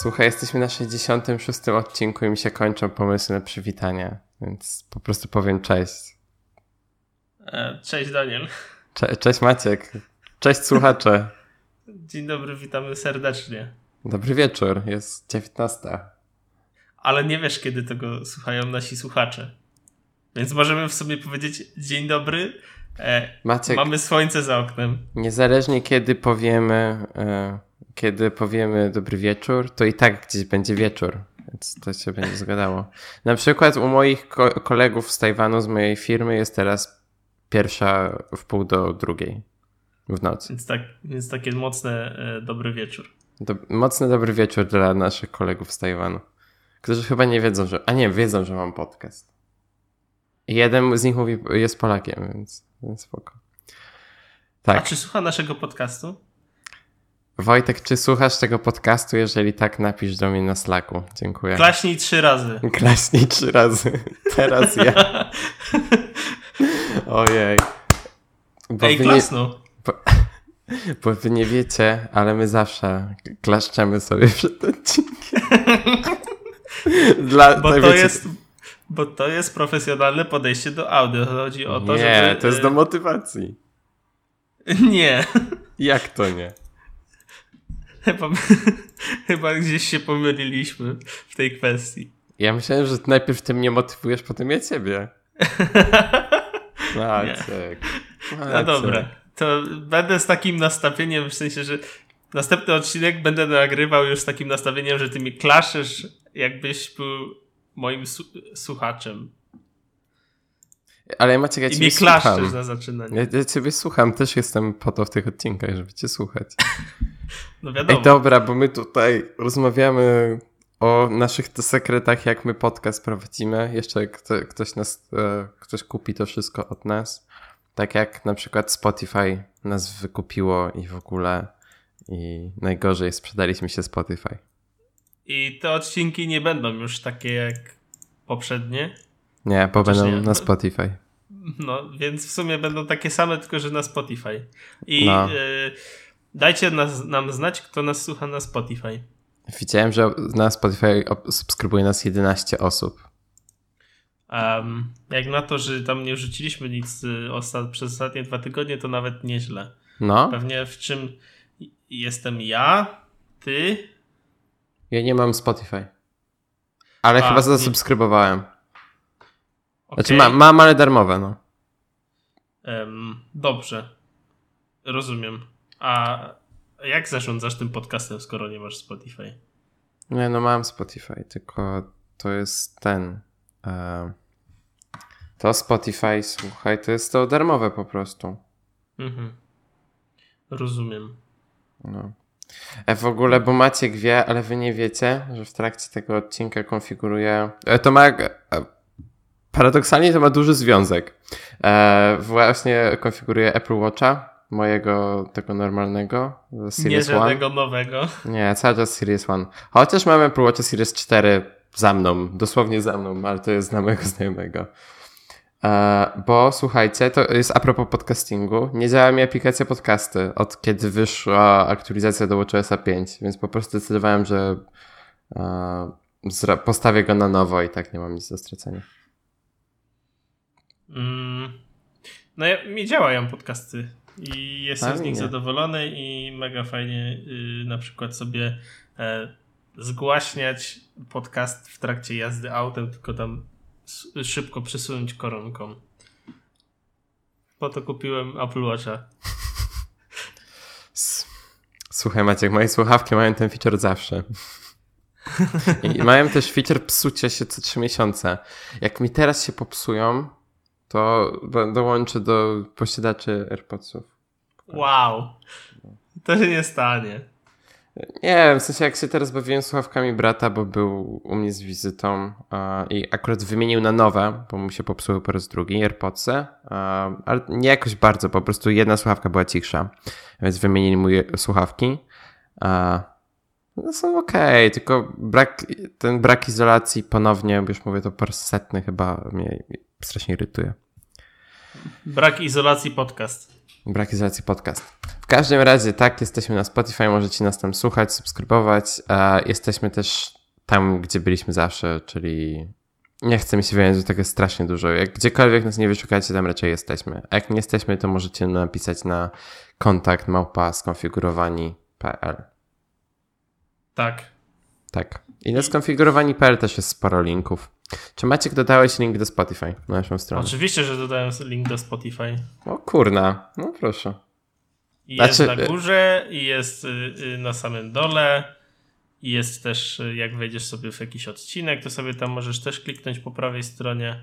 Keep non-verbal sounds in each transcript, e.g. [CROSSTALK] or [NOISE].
Słuchaj, jesteśmy na 66 odcinku i mi się kończą pomysły na przywitanie, więc po prostu powiem cześć. E, cześć Daniel. Cze cześć Maciek. Cześć słuchacze. Dzień dobry, witamy serdecznie. Dobry wieczór, jest 19. Ale nie wiesz, kiedy tego słuchają nasi słuchacze. Więc możemy w sumie powiedzieć dzień dobry. E, Maciek, mamy słońce za oknem. Niezależnie kiedy powiemy, e, kiedy powiemy dobry wieczór, to i tak gdzieś będzie wieczór. Więc to się będzie zgadało. Na przykład u moich ko kolegów z Tajwanu, z mojej firmy jest teraz pierwsza w pół do drugiej w nocy. Więc, tak, więc takie mocne e, dobry wieczór. Do, mocny dobry wieczór dla naszych kolegów z Tajwanu, którzy chyba nie wiedzą, że... A nie, wiedzą, że mam podcast. Jeden z nich mówi, jest Polakiem, więc, więc spoko. Tak. A czy słucha naszego podcastu? Wojtek, czy słuchasz tego podcastu? Jeżeli tak, napisz do mnie na Slacku. Dziękuję. Klaśnij trzy razy. [LAUGHS] Klaśnij trzy razy. Teraz ja. [LAUGHS] Ojej. Bo Ej, klasno. Nie, bo, [LAUGHS] bo wy nie wiecie, ale my zawsze klaszczemy sobie przed odcinkiem. Dla, bo to wiecie, jest bo to jest profesjonalne podejście do audio. Chodzi o to, nie, żeby... Nie, to jest do motywacji. Nie. Jak to nie? Chyba, [LAUGHS] chyba gdzieś się pomyliliśmy w tej kwestii. Ja myślałem, że najpierw ty mnie motywujesz, potem ja ciebie. [LAUGHS] Maciek. No dobra. To będę z takim nastawieniem, w sensie, że następny odcinek będę nagrywał już z takim nastawieniem, że ty mi klaszesz, jakbyś był moim słuchaczem. Ale Maciek, ja ciebie słucham. za zaczynanie. Ja, ja ciebie słucham, też jestem po to w tych odcinkach, żeby cię słuchać. [LAUGHS] No wiadomo. Ej, dobra, bo my tutaj rozmawiamy o naszych sekretach, jak my podcast prowadzimy. Jeszcze kto, ktoś nas, e, ktoś kupi to wszystko od nas. Tak jak na przykład Spotify nas wykupiło i w ogóle i najgorzej sprzedaliśmy się Spotify. I te odcinki nie będą już takie jak poprzednie. Nie, bo będą nie? na Spotify. No, więc w sumie będą takie same, tylko że na Spotify. I no. y, dajcie nas, nam znać, kto nas słucha na Spotify. Widziałem, że na Spotify subskrybuje nas 11 osób. Um, jak na to, że tam nie rzuciliśmy nic y, osta przez ostatnie dwa tygodnie, to nawet nieźle. No. Pewnie w czym jestem ja, ty. Ja nie mam Spotify. Ale A, chyba zasubskrybowałem. Okay. Znaczy mam, mam, ale darmowe, no. Um, dobrze. Rozumiem. A jak zarządzasz tym podcastem, skoro nie masz Spotify? Nie, no mam Spotify, tylko to jest ten. E, to Spotify, słuchaj, to jest to darmowe po prostu. Mhm. Rozumiem. No. E, w ogóle, bo Maciek wie, ale wy nie wiecie, że w trakcie tego odcinka konfiguruję. E, to ma. E, paradoksalnie to ma duży związek. E, właśnie konfiguruję Apple Watcha, mojego tego normalnego. Series nie żadnego nowego. Nie, cały czas Series One. Chociaż mam Apple Watcha Series 4 za mną, dosłownie za mną, ale to jest znajomego [LAUGHS] znajomego. E, bo słuchajcie, to jest a propos podcastingu. Nie działa mi aplikacja podcasty od kiedy wyszła aktualizacja do WatchOS 5, więc po prostu zdecydowałem, że e, postawię go na nowo i tak nie mam nic do stracenia. Mm. No mi działają podcasty i jestem z nich zadowolony i mega fajnie y, na przykład sobie e, zgłaśniać podcast w trakcie jazdy autem, tylko tam szybko przesunąć koronką. Po to kupiłem Apple Watcha. Słuchaj Maciek, moje słuchawki mają ten feature zawsze. I mają też feature psucia się co 3 miesiące. Jak mi teraz się popsują, to dołączę do posiadaczy AirPodsów. Wow. To się nie stanie. Nie wiem, w sensie jak się teraz bawiłem słuchawkami brata, bo był u mnie z wizytą i akurat wymienił na nowe, bo mu się popsuły po raz drugi AirPodsy, ale nie jakoś bardzo, po prostu jedna słuchawka była cichsza, więc wymienili mu słuchawki. No są ok, tylko brak, ten brak izolacji ponownie, już mówię to po raz setny chyba mnie strasznie irytuje. Brak izolacji podcast. Brak izolacji podcast. W każdym razie, tak, jesteśmy na Spotify, możecie nas tam słuchać, subskrybować. Jesteśmy też tam, gdzie byliśmy zawsze, czyli nie chcę mi się wyjąć, że tego jest strasznie dużo. Jak gdziekolwiek nas nie wyszukacie, tam raczej jesteśmy. A jak nie jesteśmy, to możecie napisać na kontakt małpa skonfigurowani.pl. Tak. Tak. I na skonfigurowani.pl też jest sporo linków. Czy Maciek dodałeś link do Spotify na naszą stronę? Oczywiście, że dodałem link do Spotify. O kurna, no proszę. Jest znaczy... na górze, i jest y, y, na samym dole. I jest też, y, jak wejdziesz sobie w jakiś odcinek, to sobie tam możesz też kliknąć po prawej stronie.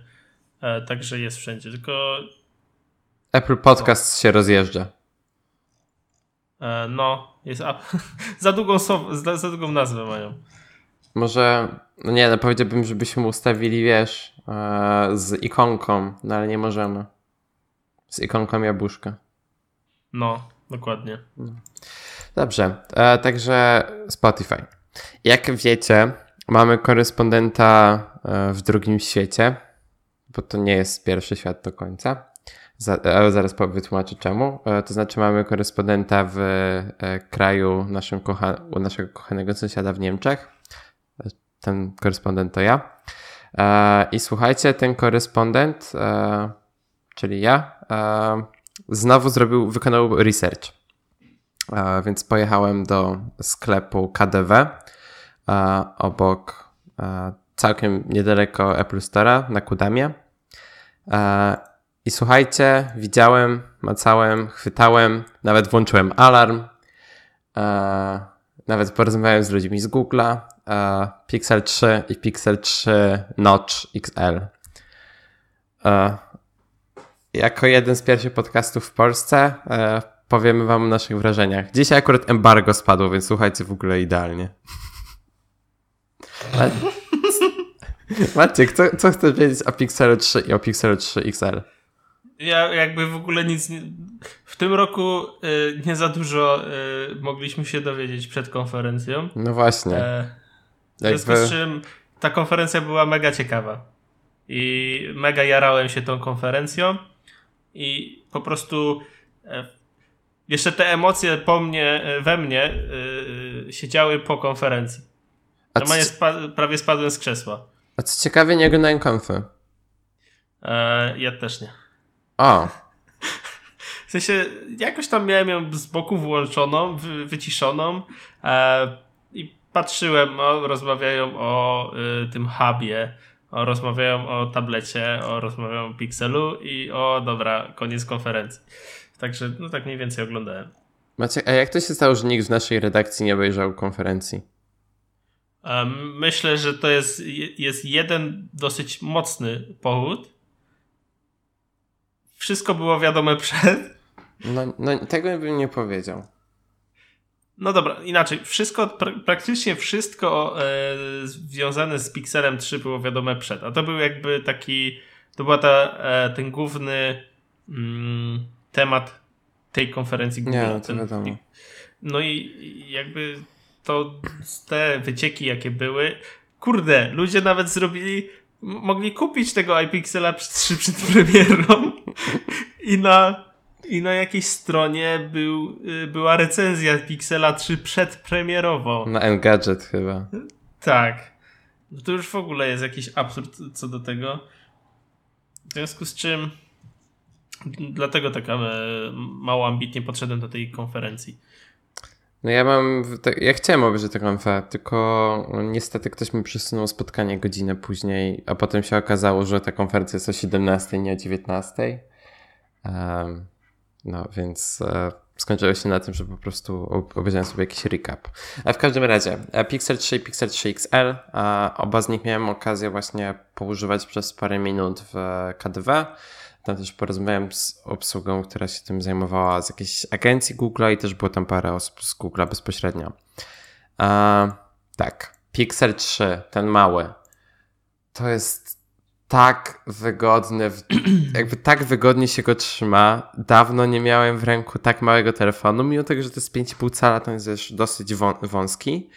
E, także jest wszędzie. Tylko. Apple Podcast się rozjeżdża. E, no, jest. [LAUGHS] za, długą za, za długą nazwę mają. Może, no nie, no powiedziałbym, żebyśmy ustawili, wiesz, e, z ikonką, no ale nie możemy. Z ikonką jabłuszka. No, dokładnie. Dobrze, e, także Spotify. Jak wiecie, mamy korespondenta e, w drugim świecie, bo to nie jest pierwszy świat do końca. Ale zaraz wytłumaczę czemu. E, to znaczy mamy korespondenta w e, kraju naszym kocha, u naszego kochanego sąsiada w Niemczech. Ten korespondent to ja. I słuchajcie, ten korespondent, czyli ja, znowu zrobił, wykonał research. Więc pojechałem do sklepu KDW obok całkiem niedaleko Apple Store'a na Kudamie. I słuchajcie, widziałem, macałem, chwytałem, nawet włączyłem alarm. Nawet porozmawiałem z ludźmi z Google'a. Pixel 3 i Pixel 3 Notch XL. Jako jeden z pierwszych podcastów w Polsce powiemy wam o naszych wrażeniach. Dzisiaj akurat embargo spadło, więc słuchajcie w ogóle idealnie. [LAUGHS] Maciek, co, co chcesz wiedzieć o Pixelu 3 i o Pixelu 3 XL? Ja jakby w ogóle nic nie... W tym roku y, nie za dużo y, mogliśmy się dowiedzieć przed konferencją. No właśnie. E, w związku z czym ta konferencja była mega ciekawa. I mega jarałem się tą konferencją. I po prostu e, jeszcze te emocje po mnie, e, we mnie yy, siedziały po konferencji. Normalnie spa prawie spadłem z krzesła. A co ciekawie, nie oglądałem konfy. E, ja też nie. O. W sensie, jakoś tam miałem ją z boku włączoną, wy, wyciszoną e, i patrzyłem, o, rozmawiają o y, tym hubie, o, rozmawiają o tablecie, o, rozmawiają o Pixelu i o, dobra, koniec konferencji. Także, no tak mniej więcej oglądałem. Macie, a jak to się stało, że nikt w naszej redakcji nie obejrzał konferencji? Myślę, że to jest, jest jeden dosyć mocny powód. Wszystko było wiadome [LAUGHS] przed. No, no tego bym nie powiedział. No dobra, inaczej. Wszystko, pra praktycznie wszystko e, związane z Pixelem 3 było wiadome przed. A to był jakby taki, to była ta, e, ten główny mm, temat tej konferencji Google. Nie, no to wiadomo. No i jakby to te wycieki, jakie były, kurde, ludzie nawet zrobili, mogli kupić tego iPixela 3 przed premierą i na, i na jakiejś stronie był, y, była recenzja Pixela 3 przedpremierowo. Na Engadget chyba. Tak. No to już w ogóle jest jakiś absurd co do tego. W związku z czym dlatego tak mało ambitnie podszedłem do tej konferencji. No ja mam, ja chciałem obejrzeć tę konferencję, tylko niestety ktoś mi przesunął spotkanie godzinę później, a potem się okazało, że ta konferencja jest o 17, nie o 19. Um, no więc e, skończyło się na tym, że po prostu obejrzałem sobie jakiś recap. A w każdym razie, e, Pixel 3 i Pixel 3 XL, oba z nich miałem okazję właśnie poużywać przez parę minut w KDW. Tam też porozmawiałem z obsługą, która się tym zajmowała z jakiejś agencji Google i też było tam parę osób z Google bezpośrednio. A, tak, Pixel 3, ten mały, to jest tak wygodny, [CLEARS THROAT] jakby tak wygodnie się go trzyma. Dawno nie miałem w ręku tak małego telefonu, mimo tego, że to jest 5,5 cala, to jest już dosyć wąski.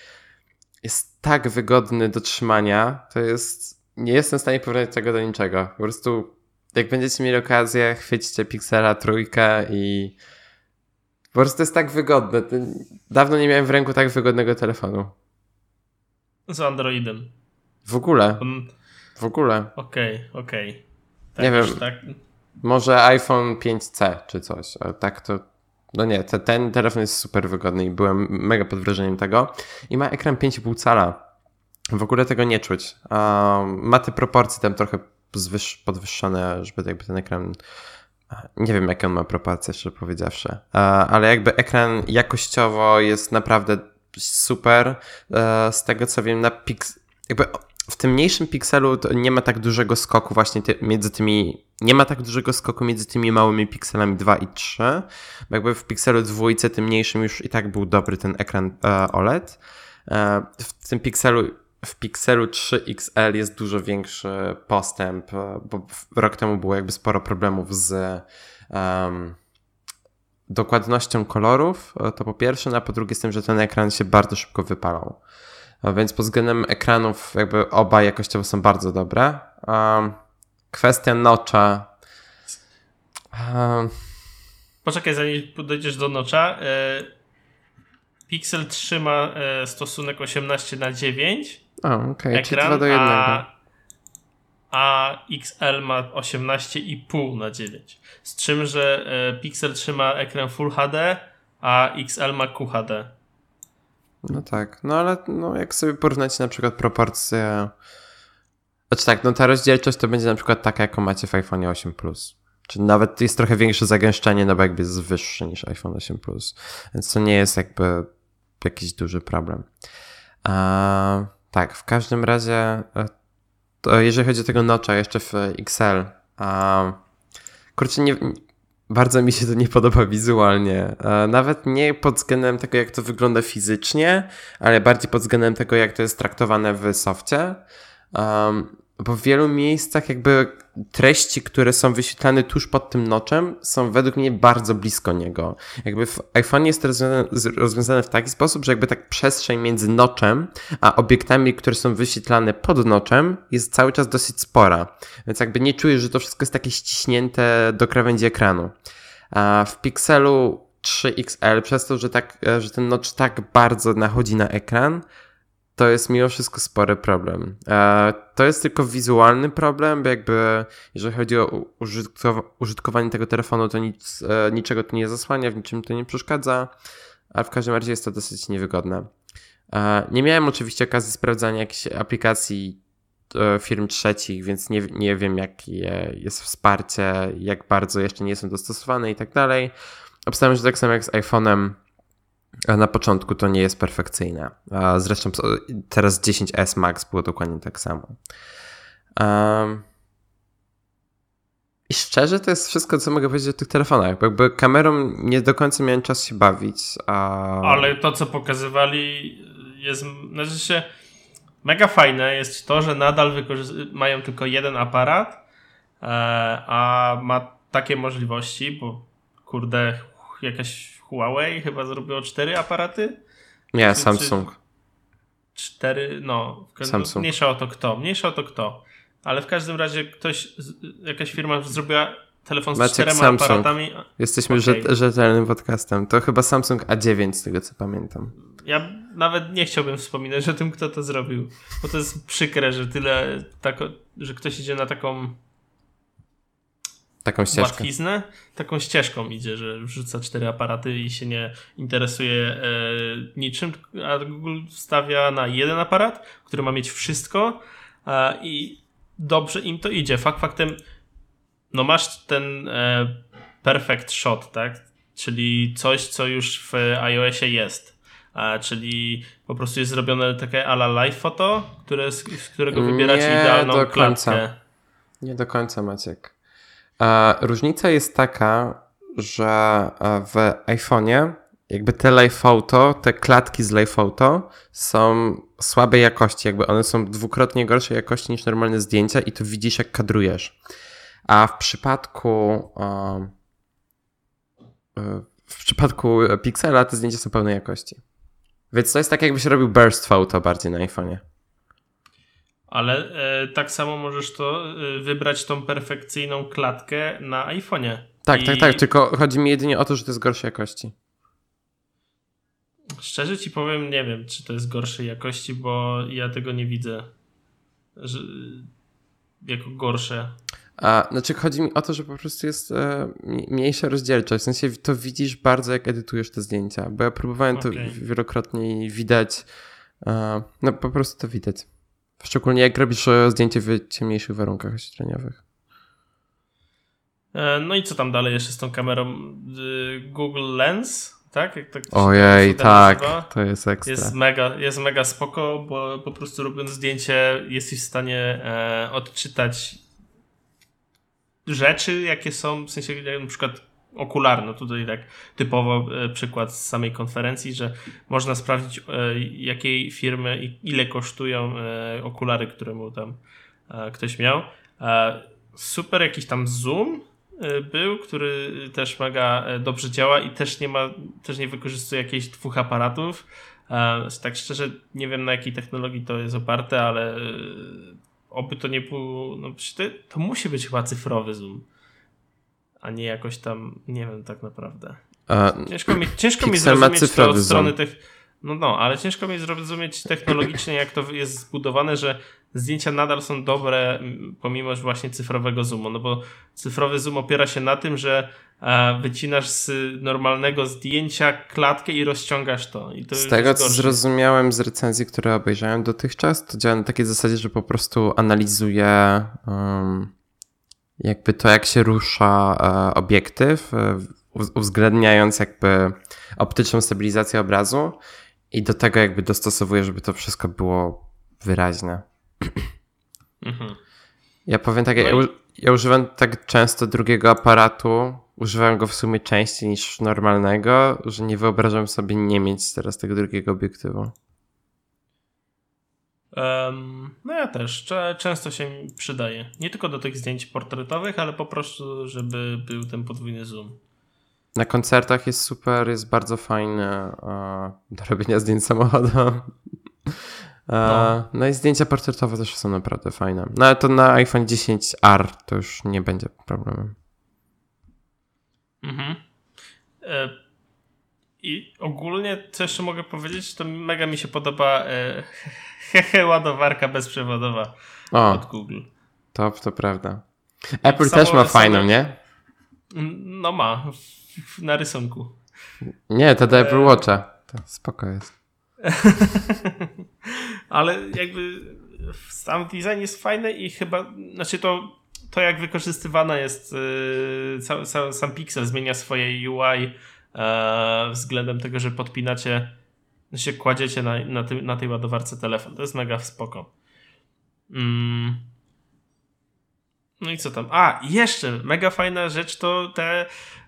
Jest tak wygodny do trzymania, to jest, nie jestem w stanie porównać tego do niczego. Po prostu jak będziecie mieli okazję, chwyćcie Pixela trójkę i Po prostu jest tak wygodne. Dawno nie miałem w ręku tak wygodnego telefonu. Z Androidem. W ogóle. W ogóle. Okej, okay, okej. Okay. Tak, nie wiem. Tak... Może iPhone 5C czy coś, ale tak to. No nie, te, ten telefon jest super wygodny i byłem mega pod wrażeniem tego. I ma ekran 5,5 cala. W ogóle tego nie czuć. Um, ma te proporcje tam trochę podwyższone, żeby jakby ten ekran. Nie wiem, jakie on ma proporcje, szczerze powiedziawszy. Ale jakby ekran jakościowo jest naprawdę super. E, z tego co wiem, na Pix. Jakby w tym mniejszym pikselu nie ma tak dużego skoku właśnie ty, między tymi, nie ma tak dużego skoku między tymi małymi pikselami 2 i 3, bo jakby w pikselu dwójce, tym mniejszym już i tak był dobry ten ekran e, OLED. E, w tym pikselu w Pixelu 3 XL jest dużo większy postęp, e, bo rok temu było jakby sporo problemów z um, dokładnością kolorów, e, to po pierwsze, no a po drugie z tym, że ten ekran się bardzo szybko wypalał. No więc pod względem ekranów jakby oba jakościowo są bardzo dobre. Um, kwestia nocza. Um, Poczekaj, zanim dojdziesz do nocza. E, Pixel 3 ma e, stosunek 18 na 9. O, okej, okay, czyli 2 do 1. A, a XL ma 18,5 na 9. Z czym, że e, Pixel 3 ma ekran Full HD, a XL ma QHD. No tak, no ale no, jak sobie porównać na przykład proporcje. Znaczy tak, no ta rozdzielczość to będzie na przykład taka, jaką macie w iPhone 8 Plus. Czy nawet jest trochę większe zagęszczenie, no bo jakby jest wyższy niż iPhone 8 Plus. Więc to nie jest jakby jakiś duży problem. A, tak, w każdym razie, e, jeżeli chodzi o tego notcha jeszcze w XL, a, kurczę, nie, bardzo mi się to nie podoba wizualnie. E, nawet nie pod względem tego, jak to wygląda fizycznie, ale bardziej pod względem tego, jak to jest traktowane w softie. Um, bo w wielu miejscach jakby treści, które są wyświetlane tuż pod tym noczem, są według mnie bardzo blisko niego. Jakby w iPhone jest to rozwiązane w taki sposób, że jakby tak przestrzeń między noczem, a obiektami, które są wyświetlane pod noczem, jest cały czas dosyć spora. Więc jakby nie czujesz, że to wszystko jest takie ściśnięte do krawędzi ekranu. A w Pixelu 3XL, przez to, że, tak, że ten notch tak bardzo nachodzi na ekran, to jest mimo wszystko spory problem. E, to jest tylko wizualny problem, bo jakby jeżeli chodzi o użytkowanie tego telefonu, to nic, e, niczego to nie zasłania, w niczym to nie przeszkadza, ale w każdym razie jest to dosyć niewygodne. E, nie miałem oczywiście okazji sprawdzania jakichś aplikacji firm trzecich, więc nie, nie wiem, jakie jest wsparcie, jak bardzo jeszcze nie są dostosowane i tak dalej. Obstawiam, że tak samo jak z iPhone'em, na początku to nie jest perfekcyjne. Zresztą teraz 10S Max było dokładnie tak samo. I szczerze to jest wszystko, co mogę powiedzieć o tych telefonach. Jakby kamerą nie do końca miałem czas się bawić. A... Ale to, co pokazywali jest, znaczy się mega fajne jest to, że nadal mają tylko jeden aparat, e, a ma takie możliwości, bo kurde, jakaś Huawei chyba zrobiło cztery aparaty? Nie, czy, Samsung. Czy cztery, no, Samsung. mniejsza o to kto, mniejsza o to kto. Ale w każdym razie ktoś, jakaś firma zrobiła telefon z Maciek czterema Samsung. aparatami. Jesteśmy okay. rzetelnym podcastem. To chyba Samsung A9 z tego co pamiętam. Ja nawet nie chciałbym wspominać o tym, kto to zrobił, bo to jest przykre, że tyle, tako, że ktoś idzie na taką taką ścieżkę. łatwiznę, taką ścieżką idzie, że wrzuca cztery aparaty i się nie interesuje e, niczym, a Google wstawia na jeden aparat, który ma mieć wszystko e, i dobrze im to idzie. Fakt faktem, no masz ten e, perfect shot, tak? Czyli coś, co już w iOSie jest. E, czyli po prostu jest zrobione takie ala live foto, które, z, z którego wybieracie idealną do końca. klatkę. Nie do końca, Maciek. E, różnica jest taka, że e, w iPhone'ie jakby te live photo, te klatki z live photo są słabej jakości, jakby one są dwukrotnie gorszej jakości niż normalne zdjęcia i to widzisz jak kadrujesz. A w przypadku e, w przypadku Pixela te zdjęcia są pełnej jakości. Więc to jest tak jakbyś robił burst photo bardziej na iPhone'ie. Ale e, tak samo możesz to e, wybrać tą perfekcyjną klatkę na iPhone'ie. Tak, I... tak, tak. Tylko chodzi mi jedynie o to, że to jest gorszej jakości. Szczerze ci powiem, nie wiem, czy to jest gorszej jakości, bo ja tego nie widzę że, jako gorsze. A, znaczy chodzi mi o to, że po prostu jest e, mniejsza rozdzielczość. W sensie to widzisz bardzo, jak edytujesz te zdjęcia. Bo ja próbowałem okay. to wielokrotnie i widać. E, no po prostu to widać. Szczególnie jak robisz e, zdjęcie w ciemniejszych warunkach oświetleniowych. E, no i co tam dalej jeszcze z tą kamerą? Google Lens, tak? Jak tak Ojej, tak, nazywa? to jest ekstra. Jest mega, jest mega spoko, bo po prostu robiąc zdjęcie jesteś w stanie e, odczytać rzeczy, jakie są, w sensie jak na przykład okularno, no tutaj tak typowo e, przykład z samej konferencji, że można sprawdzić e, jakiej firmy i ile kosztują e, okulary, które mu tam ktoś miał. Super jakiś tam zoom był, który też mega dobrze działa i też nie ma, też nie wykorzystuje jakichś dwóch aparatów. Tak szczerze nie wiem na jakiej technologii to jest oparte, ale oby to nie było, no to, to musi być chyba cyfrowy zoom, a nie jakoś tam, nie wiem tak naprawdę. ciężko mi, ciężko mi zrozumieć to od strony tych no, no, ale ciężko mi zrozumieć technologicznie, jak to jest zbudowane, że zdjęcia nadal są dobre, pomimo właśnie cyfrowego zoomu. No bo cyfrowy zoom opiera się na tym, że e, wycinasz z normalnego zdjęcia klatkę i rozciągasz to. I to z tego, co zrozumiałem z recenzji, które obejrzałem dotychczas, to działa na takiej zasadzie, że po prostu analizuje um, jakby to, jak się rusza e, obiektyw, e, uwzględniając jakby optyczną stabilizację obrazu i do tego jakby dostosowuję, żeby to wszystko było wyraźne. Mhm. Ja powiem tak, ja, ja używam tak często drugiego aparatu, używam go w sumie częściej niż normalnego, że nie wyobrażam sobie nie mieć teraz tego drugiego obiektywu. Um, no ja też. Często się przydaje. Nie tylko do tych zdjęć portretowych, ale po prostu, żeby był ten podwójny zoom. Na koncertach jest super, jest bardzo fajny do robienia zdjęć samochodem. No. no. i zdjęcia portretowe też są naprawdę fajne. No ale to na iPhone 10R to już nie będzie problemem. Mhm. E, I ogólnie, co jeszcze mogę powiedzieć, to mega mi się podoba e, hehe [LAUGHS] ładowarka bezprzewodowa o, od Google. To, to prawda. Apple też ma fajną, nie? No ma, na rysunku. Nie, to do Apple Watcha. To spoko jest. [LAUGHS] Ale jakby sam design jest fajny i chyba, znaczy to, to jak wykorzystywana jest yy, sam, sam, sam Pixel zmienia swoje UI yy, względem tego, że podpinacie, się kładziecie na, na, ty, na tej ładowarce telefon. To jest mega spoko. Mm. No i co tam? A, jeszcze mega fajna rzecz to te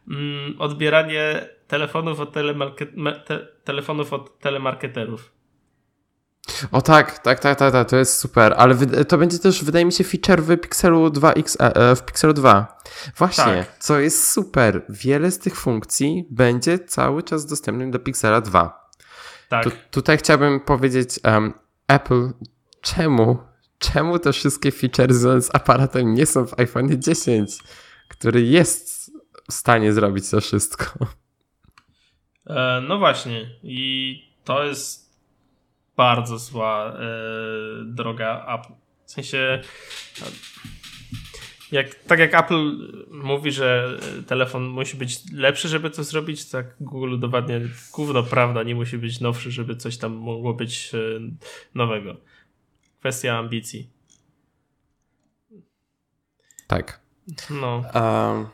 mm, odbieranie telefonów od, te telefonów od telemarketerów. O tak, tak, tak, tak, tak, to jest super, ale to będzie też, wydaje mi się, feature w Pixelu 2 X, e, e, w Pixelu 2. Właśnie, tak. co jest super, wiele z tych funkcji będzie cały czas dostępnych do Pixela 2. Tak. Tu, tutaj chciałbym powiedzieć, um, Apple, czemu, czemu te wszystkie feature z aparatem nie są w iPhone 10, który jest w stanie zrobić to wszystko? E, no właśnie i to jest bardzo zła e, droga Apple. W sensie jak, tak jak Apple mówi, że telefon musi być lepszy, żeby to zrobić, tak Google udowadnia gówno prawda, nie musi być nowszy, żeby coś tam mogło być e, nowego. Kwestia ambicji. Tak. No. Um,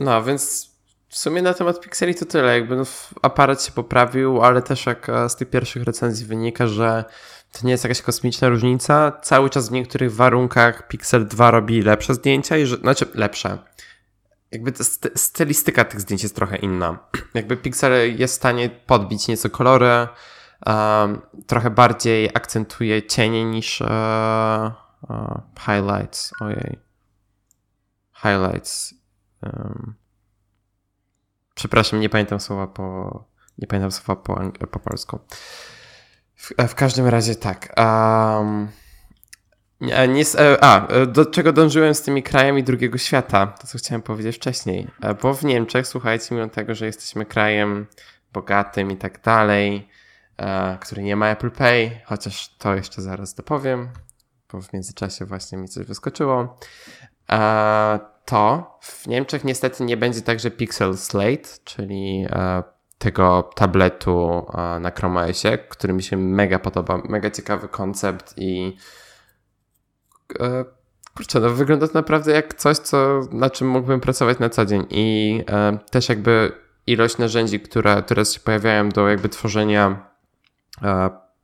no, więc w sumie na temat Pixeli to tyle. Jakby no, aparat się poprawił, ale też jak e, z tych pierwszych recenzji wynika, że to nie jest jakaś kosmiczna różnica. Cały czas w niektórych warunkach Pixel 2 robi lepsze zdjęcia, i że, znaczy lepsze. Jakby stylistyka tych zdjęć jest trochę inna. [CLEARS THROAT] Jakby Pixel jest w stanie podbić nieco kolory, um, trochę bardziej akcentuje cienie niż uh, uh, highlights. Ojej. Highlights. Um, Przepraszam, nie pamiętam słowa po, nie pamiętam słowa po, po polsku. W, w, każdym razie tak. Um, nie, nie, a, do czego dążyłem z tymi krajami drugiego świata? To, co chciałem powiedzieć wcześniej. E, bo w Niemczech, słuchajcie, mimo tego, że jesteśmy krajem bogatym i tak dalej, e, który nie ma Apple Pay, chociaż to jeszcze zaraz dopowiem, bo w międzyczasie właśnie mi coś wyskoczyło. To w Niemczech niestety nie będzie także Pixel Slate, czyli e, tego tabletu e, na Chrome OSie, który mi się mega podoba, mega ciekawy koncept i e, kurczę, no wygląda to naprawdę jak coś, co, na czym mógłbym pracować na co dzień. I też jakby ilość narzędzi, które teraz się pojawiają do jakby tworzenia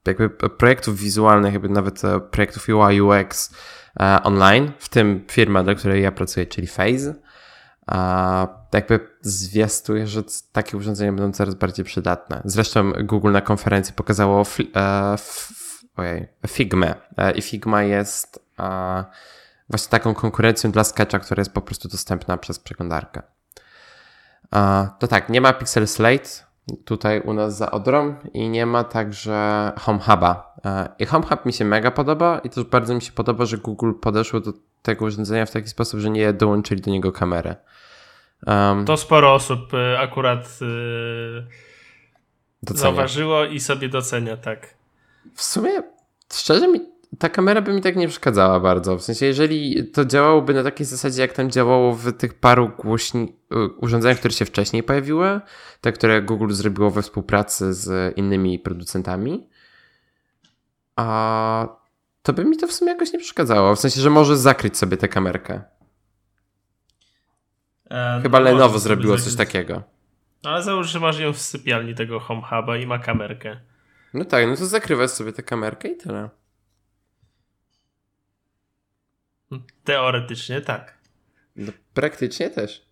jakby projektów wizualnych, jakby nawet projektów UI, UX online, w tym firma, dla której ja pracuję, czyli Phase, jakby zwiastuje, że takie urządzenia będą coraz bardziej przydatne. Zresztą Google na konferencji pokazało e, ojej, Figma i Figma jest właśnie taką konkurencją dla Sketcha, która jest po prostu dostępna przez przeglądarkę. To tak, nie ma Pixel Slate tutaj u nas za Odrą i nie ma także Home Huba. I Home Hub mi się mega podoba i też bardzo mi się podoba, że Google podeszło do tego urządzenia w taki sposób, że nie dołączyli do niego kamery. Um, to sporo osób y, akurat yy, zauważyło i sobie docenia, tak. W sumie, szczerze mi ta kamera by mi tak nie przeszkadzała bardzo. W sensie, jeżeli to działałoby na takiej zasadzie, jak tam działało w tych paru głośni y, urządzeniach, które się wcześniej pojawiły, te, które Google zrobiło we współpracy z innymi producentami, a to by mi to w sumie jakoś nie przeszkadzało. W sensie, że może zakryć sobie tę kamerkę. E, Chyba no Lenovo zrobiło coś takiego. No, ale załóż, że masz ją w sypialni tego Home Huba i ma kamerkę. No tak, no to zakrywasz sobie tę kamerkę i tyle. Teoretycznie tak. No, praktycznie też.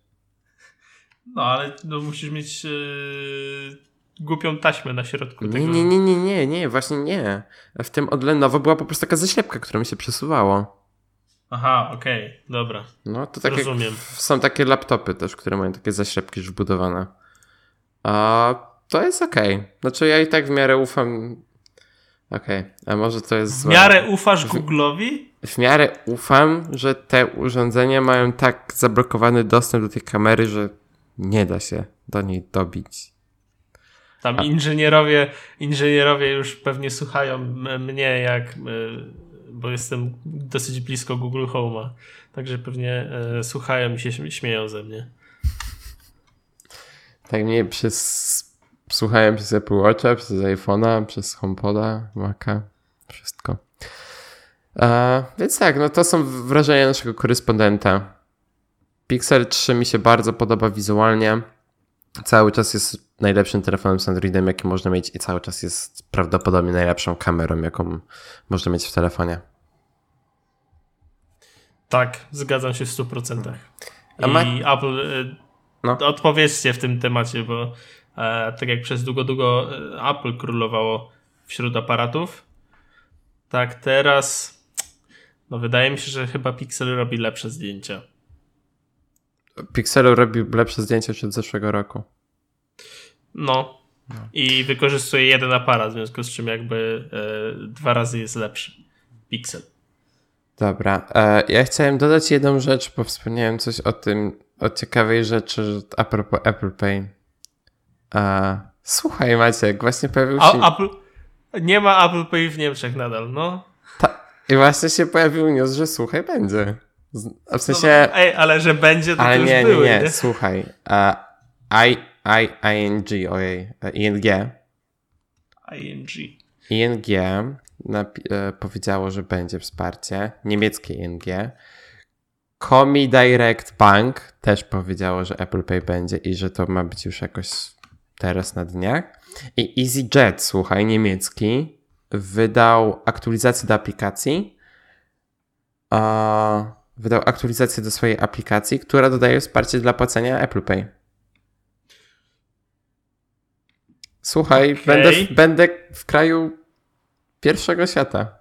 No, ale no, musisz mieć yy, głupią taśmę na środku nie, tego. Nie, nie, nie, nie, nie, właśnie nie. W tym od Lenovo była po prostu taka zaślepka, która mi się przesuwało. Aha, okej, okay, dobra. No, to takie, Rozumiem. Są takie laptopy też, które mają takie zaślepki już wbudowane. A to jest okej. Okay. Znaczy ja i tak w miarę ufam Okej, okay. a może to jest. W miarę ufasz Google'owi? W miarę ufam, że te urządzenia mają tak zablokowany dostęp do tej kamery, że nie da się do niej dobić. Tam a... inżynierowie, inżynierowie już pewnie słuchają mnie, jak, bo jestem dosyć blisko Google Home'a. Także pewnie e, słuchają i się śmieją ze mnie. Tak mnie przez Słuchałem przez Apple Watcha, przez iPhone'a, przez HomePoda, Maca, wszystko. E, więc tak, no to są wrażenia naszego korespondenta. Pixel 3 mi się bardzo podoba wizualnie. Cały czas jest najlepszym telefonem z Androidem, jaki można mieć i cały czas jest prawdopodobnie najlepszą kamerą, jaką można mieć w telefonie. Tak, zgadzam się w 100%. I ma... Apple, y, no. odpowiedzcie w tym temacie, bo E, tak jak przez długo, długo e, Apple królowało wśród aparatów, tak teraz no wydaje mi się, że chyba Pixel robi lepsze zdjęcia. Pixel robi lepsze zdjęcia od zeszłego roku. No. no. I wykorzystuje jeden aparat, w związku z czym jakby e, dwa razy jest lepszy. Pixel. Dobra. E, ja chciałem dodać jedną rzecz, bo wspomniałem coś o tym, o ciekawej rzeczy a propos Apple Pay. A, słuchaj Maciek, właśnie pojawił się... A, Apple... Nie ma Apple Pay w Niemczech nadal, no. Ta... I właśnie się pojawił news, że słuchaj, będzie. W sensie... No, ej, ale że będzie, to, ale to nie, były, nie, nie, słuchaj. Uh, I, I, ING, ojej, ING. ING. ING napi- e, powiedziało, że będzie wsparcie. Niemieckie ING. Comi Direct Bank też powiedziało, że Apple Pay będzie i że to ma być już jakoś teraz na dniach. I EasyJet, słuchaj, niemiecki, wydał aktualizację do aplikacji. Wydał aktualizację do swojej aplikacji, która dodaje wsparcie dla płacenia Apple Pay. Słuchaj, okay. będę, w, będę w kraju pierwszego świata.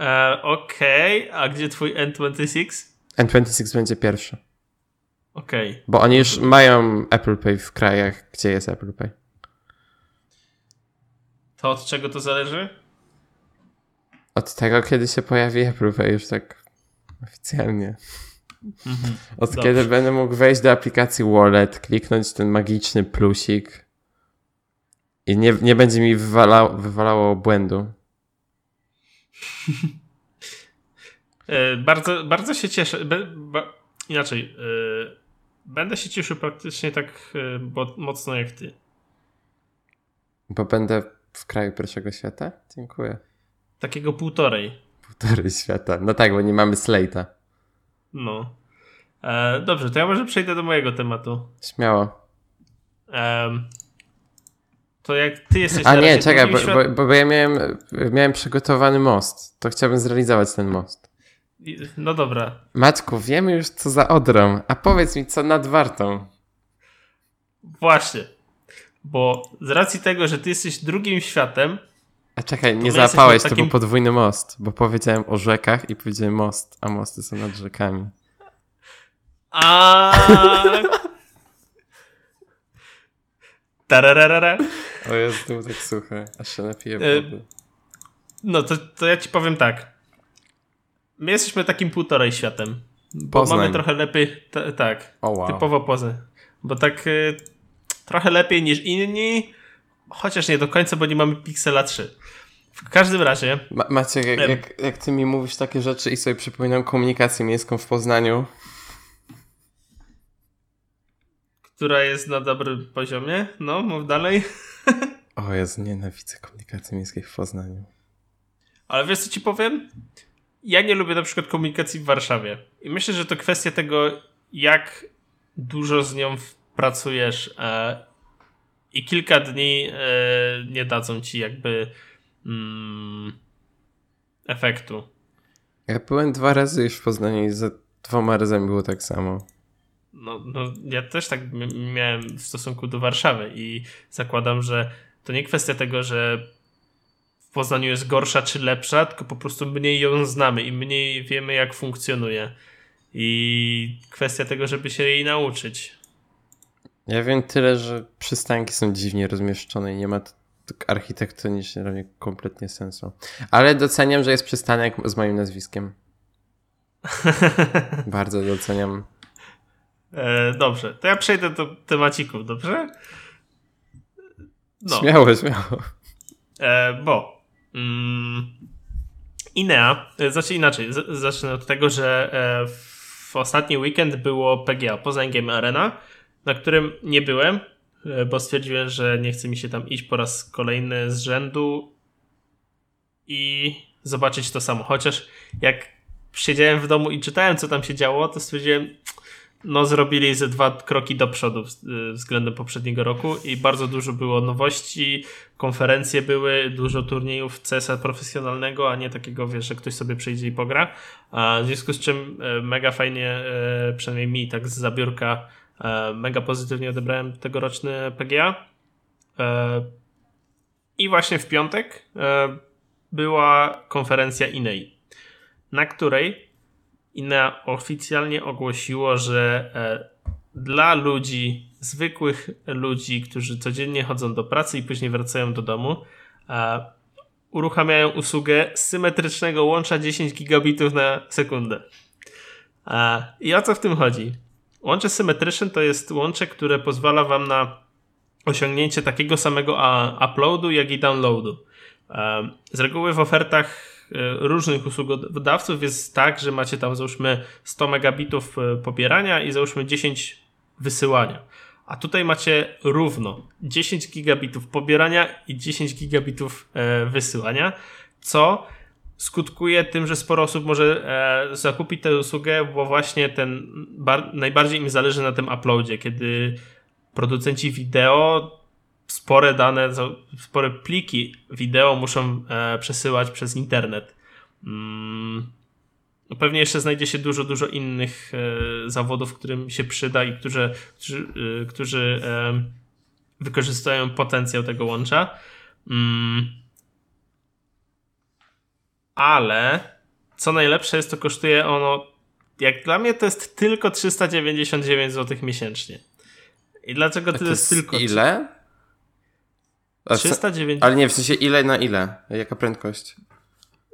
E, Okej, okay. a gdzie twój N26? N26 będzie pierwszy. Okej. Okay. Bo oni już mają Apple Pay w krajach, gdzie jest Apple Pay. To od czego to zależy? Od tego, kiedy się pojawi Apple już tak oficjalnie. Mhm. Od Dobrze. kiedy będę mógł wejść do aplikacji Wallet, kliknąć ten magiczny plusik i nie, nie będzie mi wywalało, wywalało błędu. [LAUGHS] E, bardzo, bardzo się cieszę. Be, inaczej. Yy, będę się cieszył praktycznie tak yy, bo, mocno jak ty. Bo będę w kraju pierwszego świata? Dziękuję. Takiego półtorej. Półtorej świata. No tak, bo nie mamy Slate'a. No. E, dobrze, to ja może przejdę do mojego tematu. Śmiało. to jak ty jesteś A nie, czekaj, bo, świat... bo, bo, ja miałem, miałem przygotowany most. To chciałbym zrealizować ten most. No dobra. Maćku, wiemy już co za Odrą, a powiedz mi co nad Wartą. Właśnie. Bo z racji tego, że ty jesteś drugim światem. A czekaj, nie załapałeś, takim... to był podwójny most, bo powiedziałem o rzekach i powiedziałem most, a mosty są nad rzekami. A. [LAUGHS] Tararara. O jest było tak suche, aż się napiję e, wody. No to, to ja ci powiem tak. My jesteśmy takim półtorej światem. Bo Poznań. mamy trochę lepiej, tak, oh, wow. typowo Poznań. Bo tak y, trochę lepiej niż inni, chociaż nie do końca, bo nie mamy Pixela 3. W każdym razie... Ma Maciek, jak, jak, jak ty mi mówisz takie rzeczy i sobie przypominam komunikację miejską w Poznaniu, która jest na dobrym poziomie. No, mów dalej. [LAUGHS] O Jezu, nienawidzę komunikacji miejskiej w Poznaniu. Ale wiesz co ci powiem? Ja nie lubię na przykład komunikacji w Warszawie. I myślę, że to kwestia tego, jak dużo z nią pracujesz e, i kilka dni e, nie dadzą ci jakby mm, efektu. Ja byłem dwa razy już w Poznaniu i za dwoma razami było tak samo. No, no ja też tak miałem w stosunku do Warszawy i zakładam, że to nie kwestia tego, że w Poznaniu jest gorsza czy lepsza, tylko po prostu mniej ją znamy i mniej wiemy, jak funkcjonuje. I kwestia tego, żeby się jej nauczyć. Ja wiem tyle, że przystanki są dziwnie rozmieszczone i nie ma to architektonicznie dla mnie kompletnie sensu. Ale doceniam, że jest przystanek z moim nazwiskiem. [LAUGHS] Bardzo doceniam. E, dobrze, to ja przejdę do temacików, dobrze? No. Śmiało, śmiało. E, bo mm, Inea, e, znaczy inaczej, z, zacznę od tego, że e, w ostatni weekend było PGA, Poznań Game Arena, na którym nie byłem, e, bo stwierdziłem, że nie chce mi się tam iść po raz kolejny z rzędu i zobaczyć to samo. Chociaż jak siedziałem w domu i czytałem, co tam się działo, to stwierdziłem, no, zrobili ze dwa kroki do przodu względem poprzedniego roku i bardzo dużo było nowości, konferencje były, dużo turniejów CSA profesjonalnego, a nie takiego, wiesz, że ktoś sobie przyjdzie i pogra. W związku z czym e, mega fajnie, e, przynajmniej mi tak z zabiórka, e, mega pozytywnie odebrałem tegoroczny PGA. I właśnie w piątek była konferencja Inei, na której INEA oficjalnie ogłosiło, że e, dla ludzi, zwykłych ludzi, którzy codziennie chodzą do pracy i później wracają do domu, e, uruchamiają usługę symetrycznego łącza 10 gigabitów na sekundę. E, I o co w tym chodzi? Łącze symetryczne to jest łącze, które pozwala Wam na osiągnięcie takiego samego uploadu, jak i downloadu. Z reguły w ofertach E, różnych usługodawców jest tak, że macie tam załóżmy 100 megabitów e, pobierania i załóżmy 10 wysyłania. A tutaj macie równo 10 gigabitów pobierania i 10 gigabitów e, wysyłania, co skutkuje tym, że sporo osób może zakupić tę usługę, bo właśnie ten najbardziej im zależy na tym uploadzie, kiedy producenci wideo spore dane, spore pliki wideo muszą e, przesyłać przez internet. Mm, no pewnie jeszcze znajdzie się dużo, dużo innych e, zawodów, którym się przyda i którzy, którzy, e, którzy e, wykorzystują potencjał tego łącza. Mm, ale co najlepsze jest, to kosztuje ono, jak dla mnie to jest tylko 399 zł miesięcznie. I dlaczego to, to jest, jest tylko... Ile? 390. Ale nie, w sensie ile na ile? Jaka prędkość?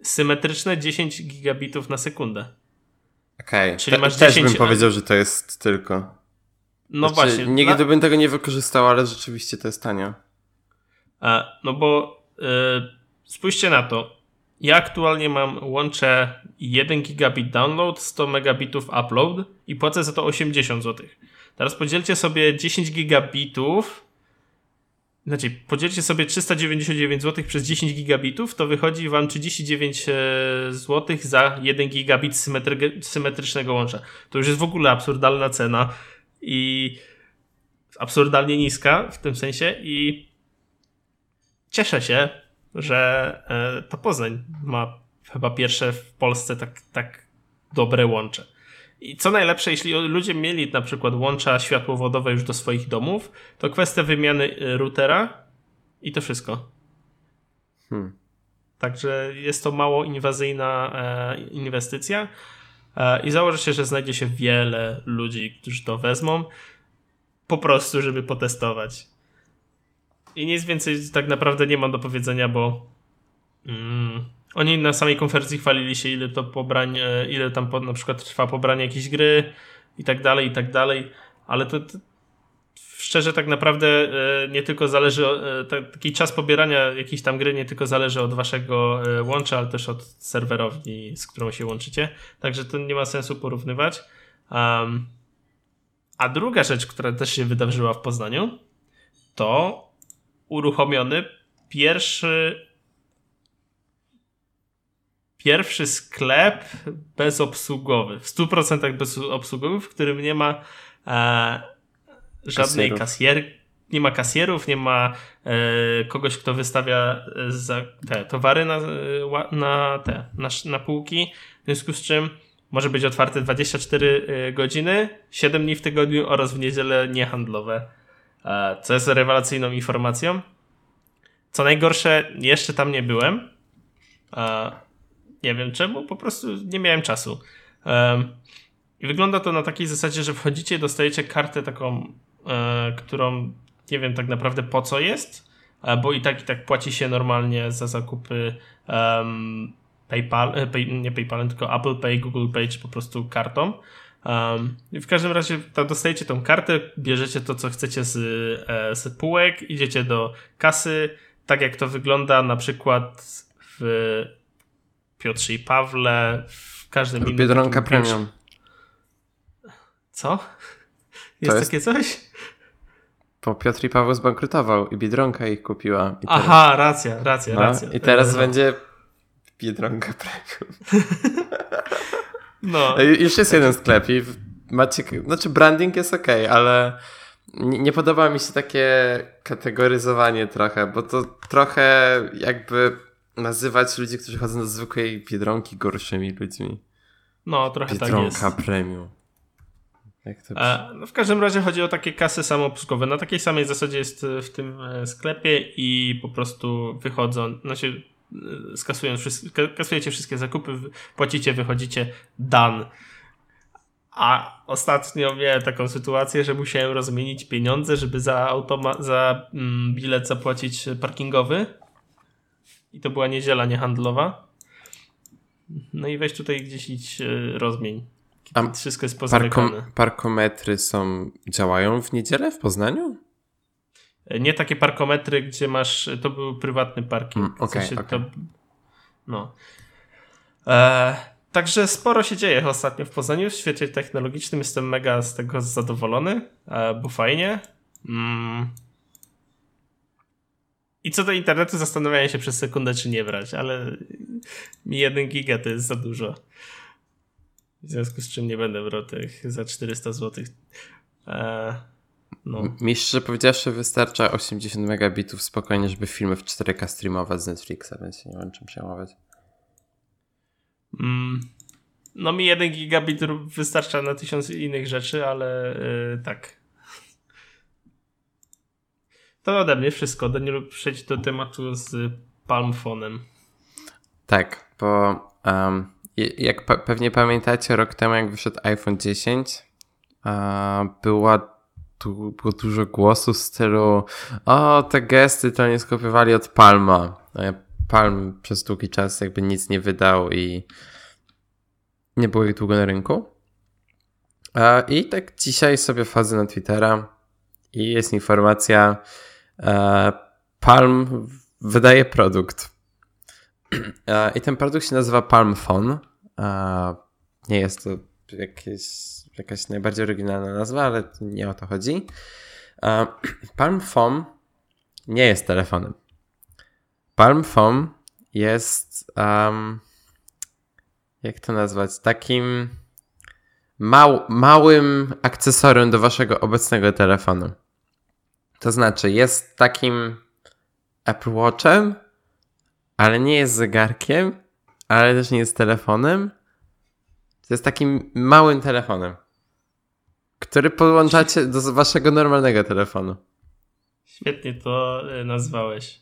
Symetryczne 10 gigabitów na sekundę. Okej, okay. Czyli masz też 10... bym powiedział, że to jest tylko. No znaczy, właśnie. Nigdy dla... bym tego nie wykorzystał, ale rzeczywiście to jest tanie. A, no bo yy, spójrzcie na to. Ja aktualnie mam łącze 1 gigabit download, 100 megabitów upload i płacę za to 80 zł. Teraz podzielcie sobie 10 gigabitów znaczy, podzielcie sobie 399 zł przez 10 gigabitów, to wychodzi wam 39 e, zł za 1 gigabit symetry symetrycznego łącza. To już jest w ogóle absurdalna cena i absurdalnie niska w tym sensie i cieszę się, że e, to Poznań ma chyba pierwsze w Polsce tak, tak dobre łącze. I co najlepsze, jeśli ludzie mieli na przykład łącza światłowodowe już do swoich domów, to kwestia wymiany y, routera i to wszystko. Hmm. Także jest to mało inwazyjna e, inwestycja e, i założę się, że znajdzie się wiele ludzi, którzy to wezmą po prostu, żeby potestować. I nic więcej tak naprawdę nie mam do powiedzenia, bo mm, oni na samej konferencji chwalili się, ile to pobrań, e, ile tam na przykład trwa pobranie jakiejś gry i tak dalej, i tak dalej, ale to, to szczerze tak naprawdę e, nie tylko zależy, e, taki czas pobierania jakiejś tam gry nie tylko zależy od waszego łącza, ale też od serwerowni, z którą się łączycie, także to nie ma sensu porównywać. Um, a druga rzecz, która też się wydarzyła w Poznaniu, to uruchomiony. Pierwszy pierwszy sklep bezobsługowy, w 100% bezobsługowy, w którym nie ma e, żadnej kasjer, nie ma kasjerów, nie ma e, kogoś, kto wystawia e, za te towary na, e, na, te, na, na półki, w związku z czym może być otwarte 24 e, godziny, 7 dni w tygodniu oraz w niedzielę niehandlowe, co jest rewelacyjną informacją. Co najgorsze, jeszcze tam nie byłem, nie wiem czemu, po prostu nie miałem czasu. Um, I wygląda to na takiej zasadzie, że wchodzicie, dostajecie kartę taką, e, którą nie wiem tak naprawdę po co jest, e, bo i tak i tak płaci się normalnie za zakupy PayPal, e, pay, nie PayPal, tylko Apple Pay, Google Pay, czy po prostu kartą. Um, w każdym razie to dostajecie tą kartę, bierzecie to, co chcecie z, e, z półek, idziecie do kasy, tak jak to wygląda na przykład w Piotrze i Pawle, w każdym innym. Biedronka Premium. Co? Jest, jest, takie coś? Bo Piotr i Paweł zbankrutował i Biedronka ich kupiła. Teraz... Aha, racja, racja, no, racja. I teraz no. będzie Biedronka Premium. [LAUGHS] no. Już jest jeden sklep i macie, znaczy branding jest ok, ale nie, podoba mi się takie kategoryzowanie trochę, bo to trochę jakby nazywać ludzi, którzy chodzą do zwykłej Biedronki gorszymi ludźmi. No, trochę Biedronka tak jest. Premium. To... E, no w każdym razie chodzi o takie kasy samoobsługowe. Na takiej samej zasadzie jest e, w tym e, sklepie i po prostu wychodzą, znaczy skasują wszystkie, kasujecie wszystkie zakupy, płacicie, wychodzicie, dan. A ostatnio miałem taką sytuację, że musiałem rozmienić pieniądze, żeby za, automa- za mm, bilet zapłacić parkingowy i to była niedziela niehandlowa. No i weź tutaj gdzieś idź e, rozmień. A wszystko jest pozamykane. Parkom, parkometry są, działają w niedzielę w Poznaniu? Nie takie parkometry, gdzie masz, to był prywatny parking. Mm, okay, w sensie okay. to, no. E, także sporo się dzieje ostatnio w Poznaniu w świecie technologicznym. Jestem mega z tego zadowolony, e, bo fajnie. Mm. I co do internetu zastanawiałem się przez sekundę, czy nie brać, ale mi 1 giga to jest za dużo. W związku z czym nie będę brał tych za 400 zł. Eee, no. Mi szczerze powiedziawszy wystarcza 80 megabitów spokojnie, żeby filmy w 4K streamować z Netflixa, więc nie mam czym przejmować. Mm, no mi 1 gigabit wystarcza na tysiąc innych rzeczy, ale yy, tak. To ode mnie wszystko. Danielu, przejdź do tematu z Palmfonem. Tak, bo um, jak pe pewnie pamiętacie, rok temu jak wyszedł iPhone 10, uh, była tu było dużo głosów w stylu o, te gesty to nie skopiowali od Palma. Palm przez długi czas jakby nic nie wydał i Nie było ich długo na rynku. I tak dzisiaj sobie wchodzę na Twittera i jest informacja e, Palm wydaje produkt. E, I ten produkt się nazywa Palm Phone. Nie jest to jakieś, jakaś najbardziej oryginalna nazwa, ale nie o to chodzi. [CLEARS THROAT] Palm Phone nie jest telefonem. Palm Phone jest um, jak to nazwać? Takim mał, małym akcesorium do waszego obecnego telefonu. To znaczy, jest takim Apple Watchem, ale nie jest zegarkiem, ale też nie jest telefonem. To jest takim małym telefonem, który podłączacie do waszego normalnego telefonu. Świetnie to e, nazwałeś.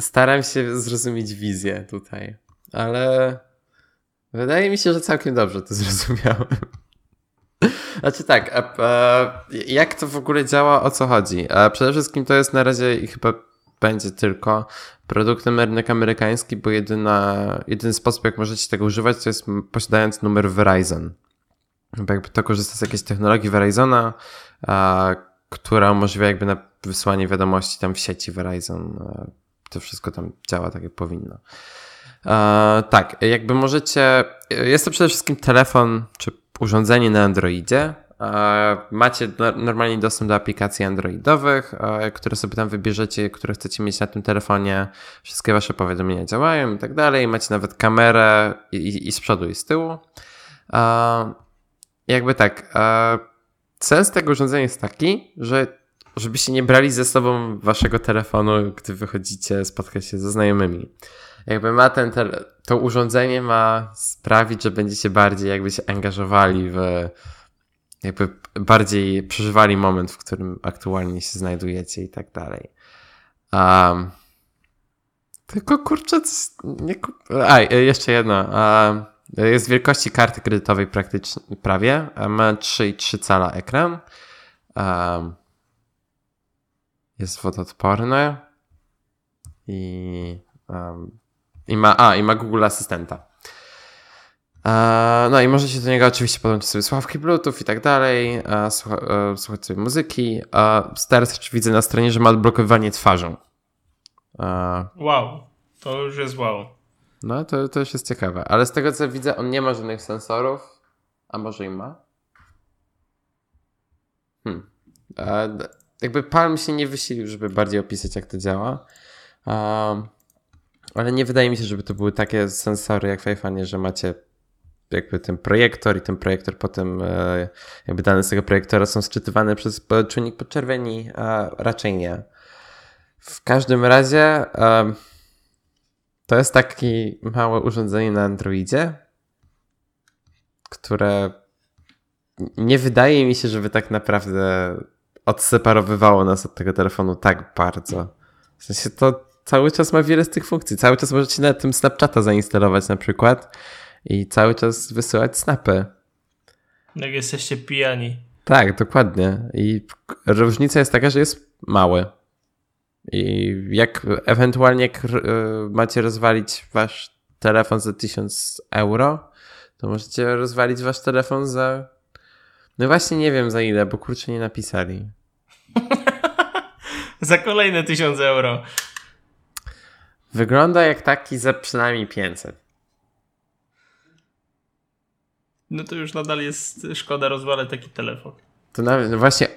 Staram się zrozumieć wizję tutaj, ale wydaje mi się, że całkiem dobrze to [LAUGHS] zrozumiałem. Znaczy tak, jak to w ogóle działa, o co chodzi? Przede wszystkim to jest na razie i chyba będzie tylko produktem rynek amerykański, bo jedyna, jedyny sposób, jak możecie tego używać, to jest posiadając numer Verizon. Jakby to korzysta z jakiejś technologii Verizona, a, która umożliwia jakby na wysłanie wiadomości tam w sieci Verizon. A, to wszystko tam działa tak, jak powinno. A, tak, jakby możecie, jest to przede wszystkim telefon, czy urządzenie na Androidzie. Macie normalnie dostęp do aplikacji androidowych, które sobie tam wybierzecie, które chcecie mieć na tym telefonie. Wszystkie wasze powiadomienia działają i tak dalej. Macie nawet kamerę i, i, i z przodu i z tyłu. Jakby tak, sens tego urządzenia jest taki, że żebyście nie brali ze sobą waszego telefonu, gdy wychodzicie spotkać się ze znajomymi jakby ma ten, to urządzenie ma sprawić, że będziecie bardziej jakby się angażowali w, jakby bardziej przeżywali moment, w którym aktualnie się znajdujecie i tak dalej. Um, tylko kurczę, nie, a, jeszcze jedno. Um, jest wielkości karty kredytowej praktycznie prawie. Ma 3,3 cala ekran. Um, jest wodoodporny i um, i ma, a, i ma Google Asystenta. no i możecie do niego oczywiście podłączyć sobie słuchawki Bluetooth i tak dalej, słucha, e, słuchać sobie muzyki. teraz widzę na stronie, że ma odblokowywanie twarzą. wow, to już jest wow. No, to, to już jest ciekawe. Ale z tego co widzę, on nie ma żadnych sensorów. A może i ma? Hmm. jakby Palm się nie wysilił, żeby bardziej opisać, jak to działa. Ale nie wydaje mi się, żeby to były takie sensory jak w iPhone'ie, że macie jakby ten projektor i ten projektor potem e, jakby dane z tego projektora są sczytywane przez czujnik podczerwieni, a raczej nie. W każdym razie e, to jest takie małe urządzenie na Androidzie, które nie wydaje mi się, żeby tak naprawdę odseparowywało nas od tego telefonu tak bardzo. W sensie to cały czas ma wiele z tych funkcji. Cały czas możecie na tym Snapchata zainstalować na przykład i cały czas wysyłać snapy. Jak jesteście pijani. Tak, dokładnie. I różnica jest taka, że jest mały. I jak ewentualnie e, macie rozwalić wasz telefon za 1000 euro, to możecie rozwalić wasz telefon za. No właśnie nie wiem za ile, bo kurczę nie napisali. [LAUGHS] za kolejne 1000 euro. Wygląda jak taki za przynajmniej 500. No to już nadal jest szkoda rozwalać taki telefon. To nawet, no właśnie,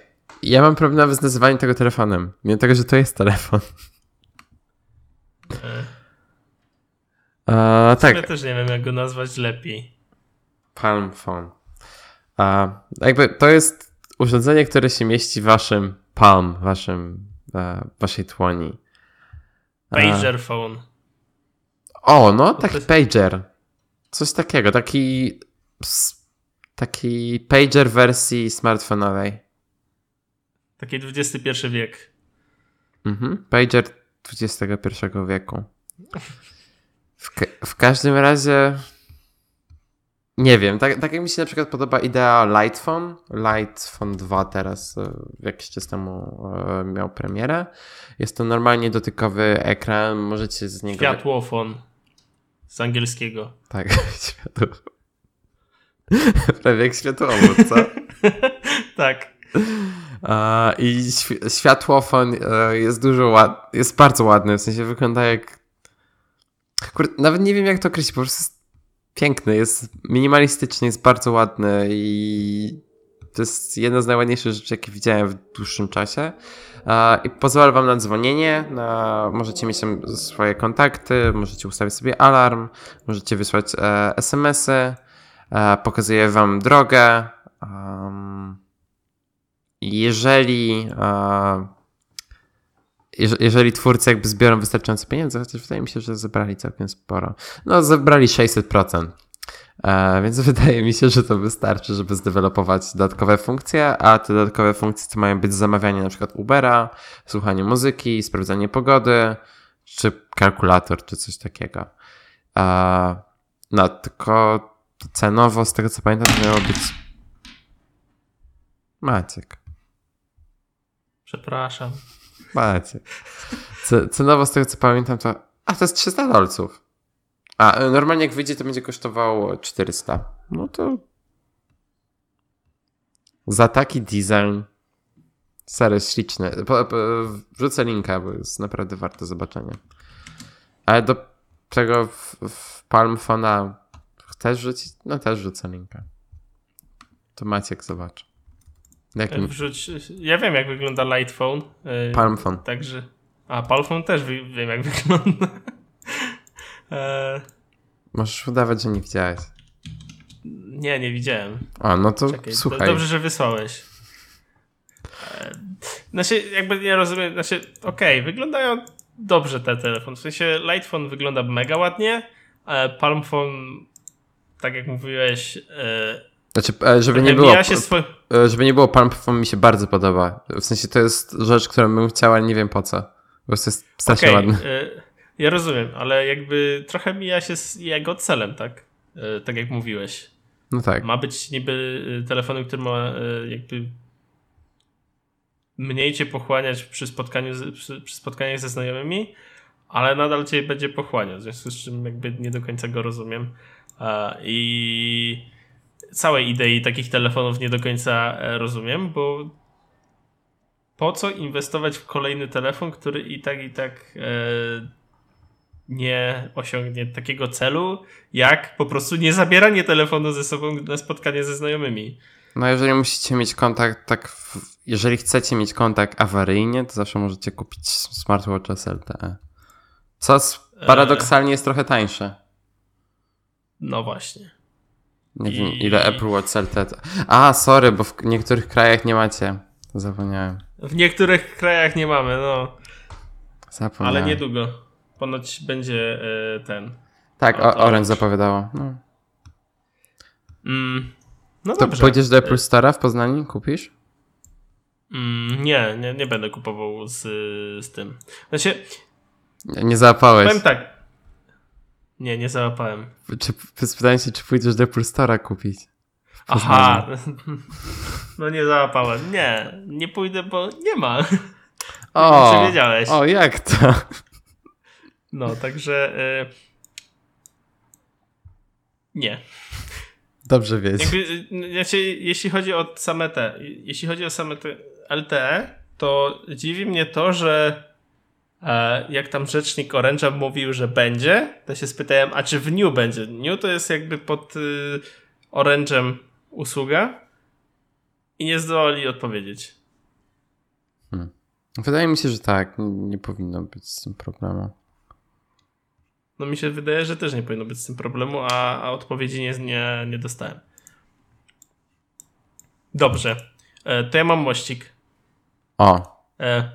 ja mam problem nawet z nazywaniem tego telefonem. Mimo tego, że to jest telefon. E. A, tak. Ja też nie wiem, jak go nazwać lepiej. Palm Phone. A, jakby to jest urządzenie, które się mieści w waszym palm, waszym, e, waszej tłoni. Pager phone. O, no, taki pager. Coś takiego, taki taki pager wersji smartfonowej. Taki XXI wiek. Mhm, pager XXI wieku. W, ka w każdym razie nie wiem, tak, tak jak mi się na przykład podoba idea Lightphone. Lightphone 2 teraz e, jakiś czas temu e, miał premierę. Jest to normalnie dotykowy ekran, możecie z niego... Światłofon z angielskiego. Tak, [LAUGHS] światło. [LAUGHS] Prawie jak światłowód, co? [LAUGHS] tak. I światłofon e, jest dużo ład... jest bardzo ładny, w sensie wygląda jak nawet nie wiem jak to określić, po prostu jest piękny, jest minimalistyczny, jest bardzo ładny i to jest jedna z najładniejszych rzeczy, jakie widziałem w dłuższym czasie. I pozwala wam na dzwonienie, na, możecie mieć swoje kontakty, możecie ustawić sobie alarm, możecie wysłać e, SMS-y, e, pokazuje wam drogę. Um, jeżeli jeżeli twórcy jakby zbiorą wystarczające pieniądze, chociaż wydaje mi się, że zebrali całkiem sporo. No, zebrali 600%. E, więc [LAUGHS] wydaje mi się, że to wystarczy, żeby zdevelopować dodatkowe funkcje, a te dodatkowe funkcje to mają być zamawianie na przykład Ubera, słuchanie muzyki, sprawdzanie pogody, czy kalkulator, czy coś takiego. E, no, tylko cenowo, z tego co pamiętam, miało być Maciek. Przepraszam. Macie. Cenowo z tego co pamiętam to... A, to jest 300 dolców. A, e, normalnie jak wyjdzie to będzie kosztowało 400. No to... Za taki design... Stary, śliczny. Wrzucę linka, bo jest naprawdę warto zobaczenia. Ale do tego w, w Palm chcesz rzucić? No też rzucę linka. To Maciek zobaczy. Jakim? Wrzuć, ja wiem, jak wygląda Light Phone. Y, Palm Phone. Także. A, Palm Phone też wiem, jak [LAUGHS] wygląda. e... Możesz udawać, że nie widziałeś. Nie, nie widziałem. A, no to Czekaj, słuchaj. Dobrze, że wysłałeś. E... Znaczy, jakby nie rozumiem, znaczy, okej, okay, wyglądają dobrze te telefony. W sensie Light Phone wygląda mega ładnie, a Palm Phone, tak jak mówiłeś, e, znaczy, e, żeby nie było. E, żeby nie było, Palm mi się bardzo podoba. W sensie to jest rzecz, którą bym chciał, ale nie wiem po co. Po prostu jest strasznie okay, ładny. E, ja rozumiem, ale jakby trochę mija się z jego celem, tak? Tak jak mówiłeś. No tak. Ma być niby telefonem, który ma jakby mniej cię pochłaniać przy spotkaniu, przy, przy spotkaniach ze znajomymi, ale nadal cię będzie pochłaniać, w związku z czym jakby nie do końca go rozumiem. I całej idei takich telefonów nie do końca e, rozumiem, bo po co inwestować w kolejny telefon, który i tak, i tak e, nie osiągnie takiego celu, jak po prostu nie zabieranie telefonu ze sobą na spotkanie ze znajomymi. No jeżeli musicie mieć kontakt, tak, w, jeżeli chcecie mieć kontakt awaryjnie, to zawsze możecie kupić smartwatch SLTE. Co paradoksalnie jest trochę tańsze. No właśnie. Nie I... wiem, ile Apple Watch LTE. A, sorry, bo w niektórych krajach nie macie. Zapomniałem. W niektórych krajach nie mamy, no. Zapomniałem. Ale niedługo. Ponoć będzie y, ten. Tak, o, Orange zapowiadało. No, mm, no to dobrze. pójdziesz do Apple Store'a w Poznaniu? Kupisz? Mm, nie, nie, nie będę kupował z, z tym. Znaczy. Nie, nie załapałeś. Powiem tak. Nie, nie załapałem. Czy, spytałem się, czy pójdziesz do Apple Store'a kupić. Aha, [LAUGHS] no nie załapałem. Nie, nie pójdę, bo nie ma. O, czy wiedziałeś? O, jak to? No, także y... nie. Dobrze wiedzieć. Jakby, znaczy, jeśli chodzi o same te, jeśli chodzi o same te LTE, to dziwi mnie to, że jak tam rzecznik Orange'a mówił, że będzie, to się spytałem, a czy w New będzie? New to jest jakby pod y, Orange'em usługa i nie zdołali odpowiedzieć. Hmm. Wydaje mi się, że tak. Nie, nie, powinno być z tym problemu. No mi się wydaje, że też nie powinno być z tym problemu, a, a odpowiedzi nie, nie, nie dostałem. Dobrze. E, to ja mam mościk. O. E,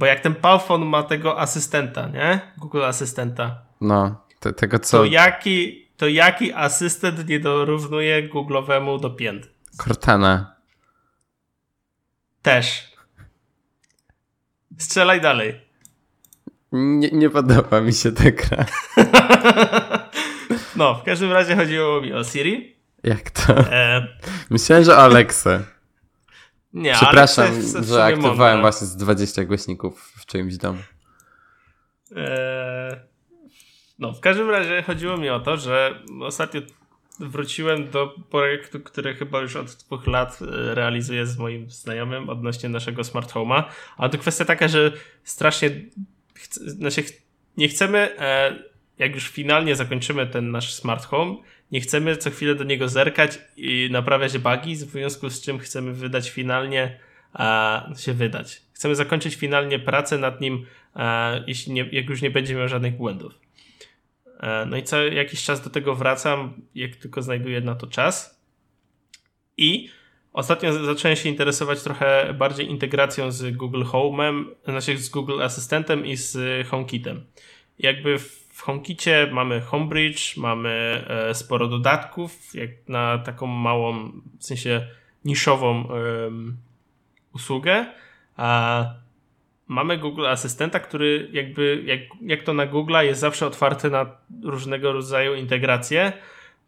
bo jak ten Palfon ma tego asystenta, nie? Google Asystenta. No, te, tego co... To jaki, to jaki asystent nie dorównuje Google'owemu do pięt? Cortana. Też. Strzelaj dalej. Nie, nie podoba mi się ta gra. [LAUGHS] no, w każdym razie chodziło mi o Siri. Jak to? E... Myślałem, że o Alexę. Nie, Przepraszam, że aktywowałem mądre. właśnie z 20 głośników w czyimś domu. Eee, no, w każdym razie chodziło mi o to, że ostatnio wróciłem do projektu, który chyba już od dwóch lat e, realizuję z moim znajomym odnośnie naszego smart home'a. Ale to kwestia taka, że strasznie znaczy nie chcemy, e, jak już finalnie zakończymy ten nasz smart home, nie chcemy co chwilę do niego zerkać i naprawiać bugi, w związku z czym chcemy wydać finalnie, się wydać. Chcemy zakończyć finalnie pracę nad nim, jeśli nie, jak już nie będzie miał żadnych błędów. E, no i co jakiś czas do tego wracam, jak tylko znajduję na to czas. I ostatnio zacząłem się interesować trochę bardziej integracją z Google Home'em, znaczy z Google Asystentem i z HomeKitem. Jakby w HomeKicie mamy Homebridge, mamy e, sporo dodatków, jak na taką małą, w sensie niszową usługę, a mamy Google Asystenta, który jakby, jak, jak to na Google jest zawsze otwarty na różnego rodzaju integracje,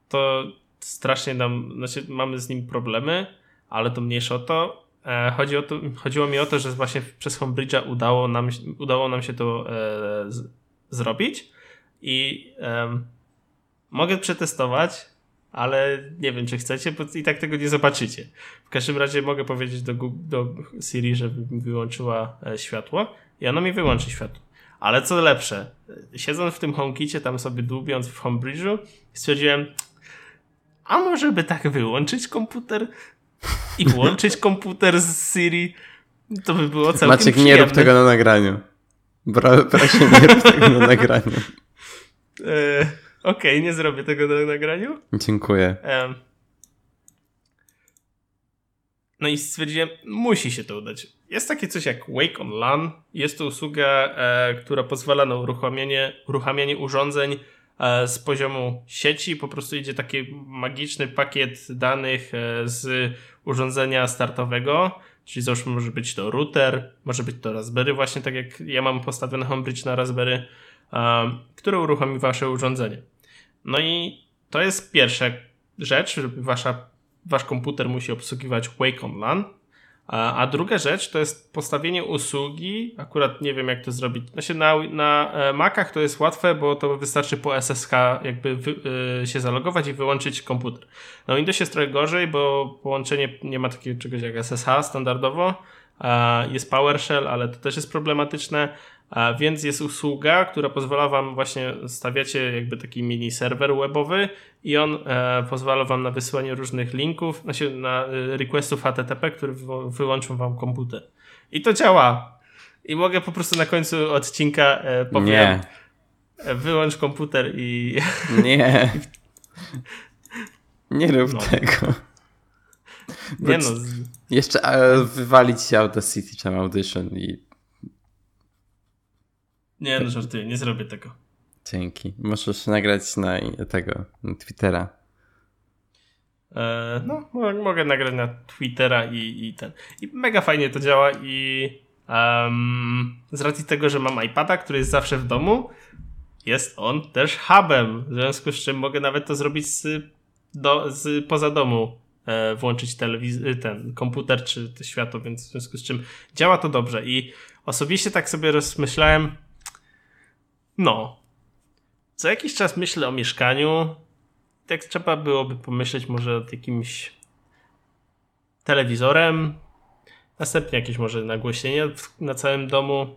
to strasznie nam, znaczy mamy z nim problemy, ale to mniejsze o to. E, chodzi o to chodziło mi o to, że właśnie przez Homebridge'a udało nam, udało nam się to e, z, zrobić i e, mogę przetestować, ale nie wiem, czy chcecie, bo i tak tego nie zobaczycie. W każdym razie mogę powiedzieć do, do Siri, żeby mi wyłączyła e, światło i ona mi wyłączy światło. Ale co lepsze, siedząc w tym HomeKicie, tam sobie dłubiąc w Homebridge'u, stwierdziłem, a może by tak wyłączyć komputer i [LAUGHS] włączyć komputer z Siri? To by było całkiem Maciek, przyjemne. [LAUGHS] nie rób tego na nagraniu. Proszę, nie rób tego na nagraniu. E, Okej, okay, nie zrobię tego na nagraniu. Dziękuję. No i stwierdziłem, musi się to udać. Jest takie coś jak Wake on LAN. Jest to usługa, e, która pozwala na uruchamianie, uruchamianie urządzeń e, z poziomu sieci. Po prostu idzie taki magiczny pakiet danych z urządzenia startowego. Czyli załóżmy, może być to router, może być to Raspberry, właśnie tak jak ja mam postawiony Homebridge na Raspberry, e, który uruchomi wasze urządzenie. No i to jest pierwsza rzecz, żeby wasza, wasz komputer musi obsługiwać Wake on LAN. A, druga rzecz to jest postawienie usługi. Akurat nie wiem, jak to zrobić. Znaczy na, na e, Macach to jest łatwe, bo to wystarczy po SSH jakby wy, y, się zalogować i wyłączyć komputer. Na Windows jest trochę gorzej, bo połączenie nie ma takiego czegoś jak SSH standardowo. Jest PowerShell, ale to też jest problematyczne. A więc jest usługa, która pozwala wam właśnie, stawiacie jakby taki mini serwer webowy i on e, pozwala wam na wysyłanie różnych linków, znaczy na e, requestów HTTP, które wyłączą wam komputer. I to działa. I mogę po prostu na końcu odcinka e, powiem Nie. Wyłącz komputer i... [LAUGHS] Nie. Nie rób no. tego. Nie no. Jeszcze wywalić się Audacity czy Audition i nie, no żartuję, nie zrobię tego. Dzięki. Możesz nagrać na tego, na Twittera. E, no, mogę nagrać na Twittera i, i ten. I mega fajnie to działa i um, z racji tego, że mam iPada, który jest zawsze w domu, jest on też hubem, w związku z czym mogę nawet to zrobić z, do, z poza domu, e, włączyć telewizor, ten komputer czy światło, więc w związku z czym działa to dobrze i osobiście tak sobie rozmyślałem, no. Co jakiś czas myślę o mieszkaniu. Tak trzeba byłoby pomyśleć może nad jakimś telewizorem. Następnie jakieś może nagłośnienie na całym domu.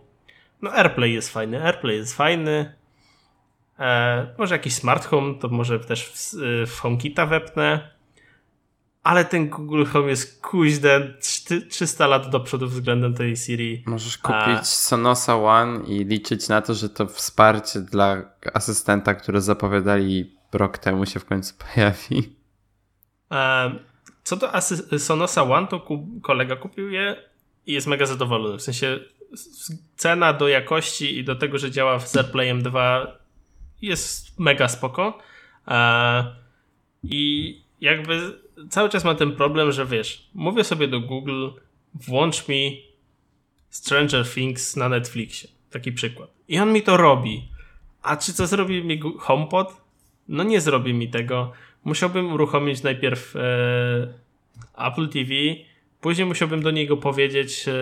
No AirPlay jest fajny, AirPlay jest fajny. E, może jakiś smart home, to może też w, w HomeKita wepnę ale ten Google Home jest kuźde 300 lat do przodu względem tej Siri. Możesz kupić A... Sonosa One i liczyć na to, że to wsparcie dla asystenta, które zapowiadali rok temu się w końcu pojawi. Co do Sonosa One, to kolega kupił je i jest mega zadowolony. W sensie cena do jakości i do tego, że działa z AirPlayem 2 jest mega spoko. I jakby cały czas mam ten problem, że wiesz, mówię sobie do Google, włącz mi Stranger Things na Netflixie. Taki przykład. I on mi to robi. A czy co zrobi mi HomePod? No nie zrobi mi tego. Musiałbym uruchomić najpierw e, Apple TV, później musiałbym do niego powiedzieć e,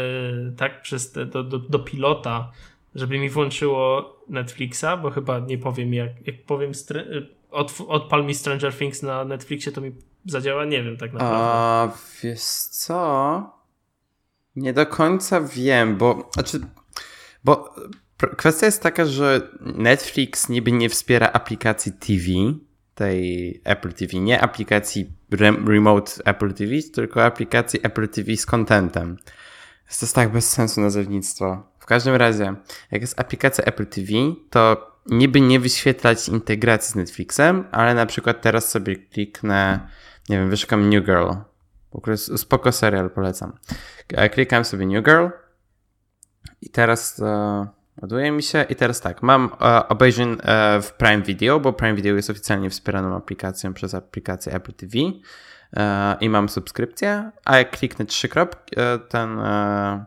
tak przez te, do, do, do pilota, żeby mi włączyło Netflixa, bo chyba nie powiem jak, jak powiem od, odpal mi Stranger Things na Netflixie, to mi zadziała? Nie wiem tak naprawdę. A, wiesz co? Nie do końca wiem, bo znaczy, bo kwestia jest taka, że Netflix niby nie wspiera aplikacji TV, tej Apple TV, nie aplikacji remote Apple TV, tylko aplikacji Apple TV z contentem. Jest to tak bez sensu nazewnictwo. W każdym razie, jak jest aplikacja Apple TV, to niby nie wyświetlać integracji z Netflixem, ale na przykład teraz sobie kliknę, nie wiem, wyszukam New Girl. Spoko serial, polecam. Klikam sobie New Girl i teraz e, ładuje mi się i teraz tak, mam e, obejrzeń e, w Prime Video, bo Prime Video jest oficjalnie wspieraną aplikacją przez aplikację Apple TV e, i mam subskrypcję, a jak kliknę trzy kropki, e, ten e,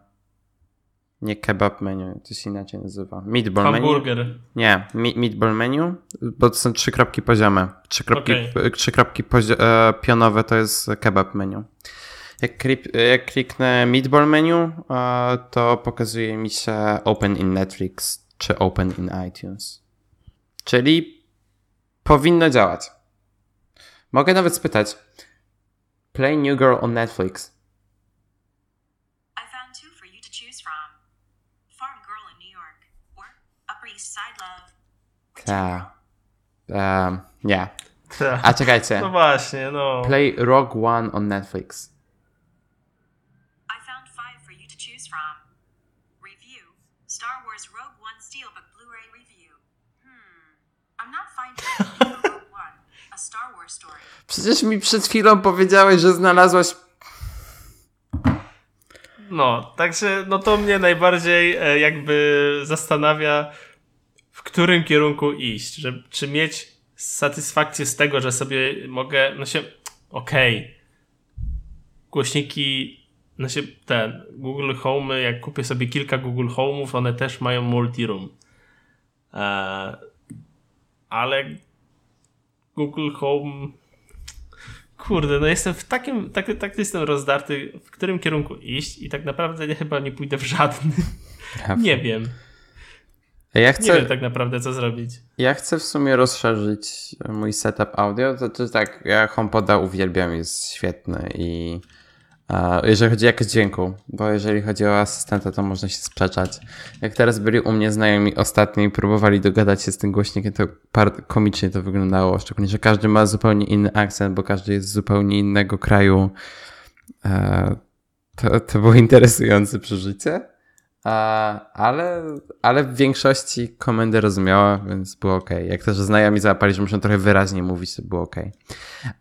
nie kebab menu, to się inaczej nazywa. Meatball Hamburger. menu. Nie, meatball menu, bo to są trzy kropki poziome. Trzy kropki, okay. trzy kropki e, pionowe to jest kebab menu. Jak, klip, jak kliknę meatball menu, e, to pokazuje mi się Open in Netflix czy Open in iTunes. Czyli powinno działać. Mogę nawet spytać. Play New Girl on Netflix. Tak. Um, nie. Ta. A czekajcie. No właśnie, no. Play Rogue One on Netflix. I found five for you to choose from. Review Star Wars Rogue One Steelbook Blu-ray review. Hmm. I'm not finding [LAUGHS] Rogue One, a Star Wars story. Przecież mi przed chwilą powiedziałeś, że znalazłaś no, także no to mnie najbardziej e, jakby zastanawia, którym kierunku iść, że, czy mieć satysfakcję z tego, że sobie mogę, no się, okej, okay. głośniki, no się, ten, Google Home, jak kupię sobie kilka Google Home'ów, one też mają multi-room. Eee, ale Google Home kurde, no jestem w takim, tak, tak jestem rozdarty, w którym kierunku iść i tak naprawdę nie, chyba nie pójdę w żadny. nie wiem. Ja chcę, nie wiem tak naprawdę, co zrobić. Ja chcę w sumie rozszerzyć mój setup audio. To, to tak, ja HomePoda uwielbiam, jest świetny i jeżeli chodzi o jakość dźwięku, bo jeżeli chodzi o asystenta, to można się sprzeczać. Jak teraz byli u mnie znajomi ostatnio i próbowali dogadać się z tym głośnikiem, to komicznie to wyglądało. Szczególnie, że każdy ma zupełnie inny akcent, bo każdy jest z zupełnie innego kraju. To, to było interesujące przeżycie ale, ale w większości komendy rozumiała, więc było ok. Jak też znajomi załapali, że muszę trochę wyraźnie mówić, to było ok.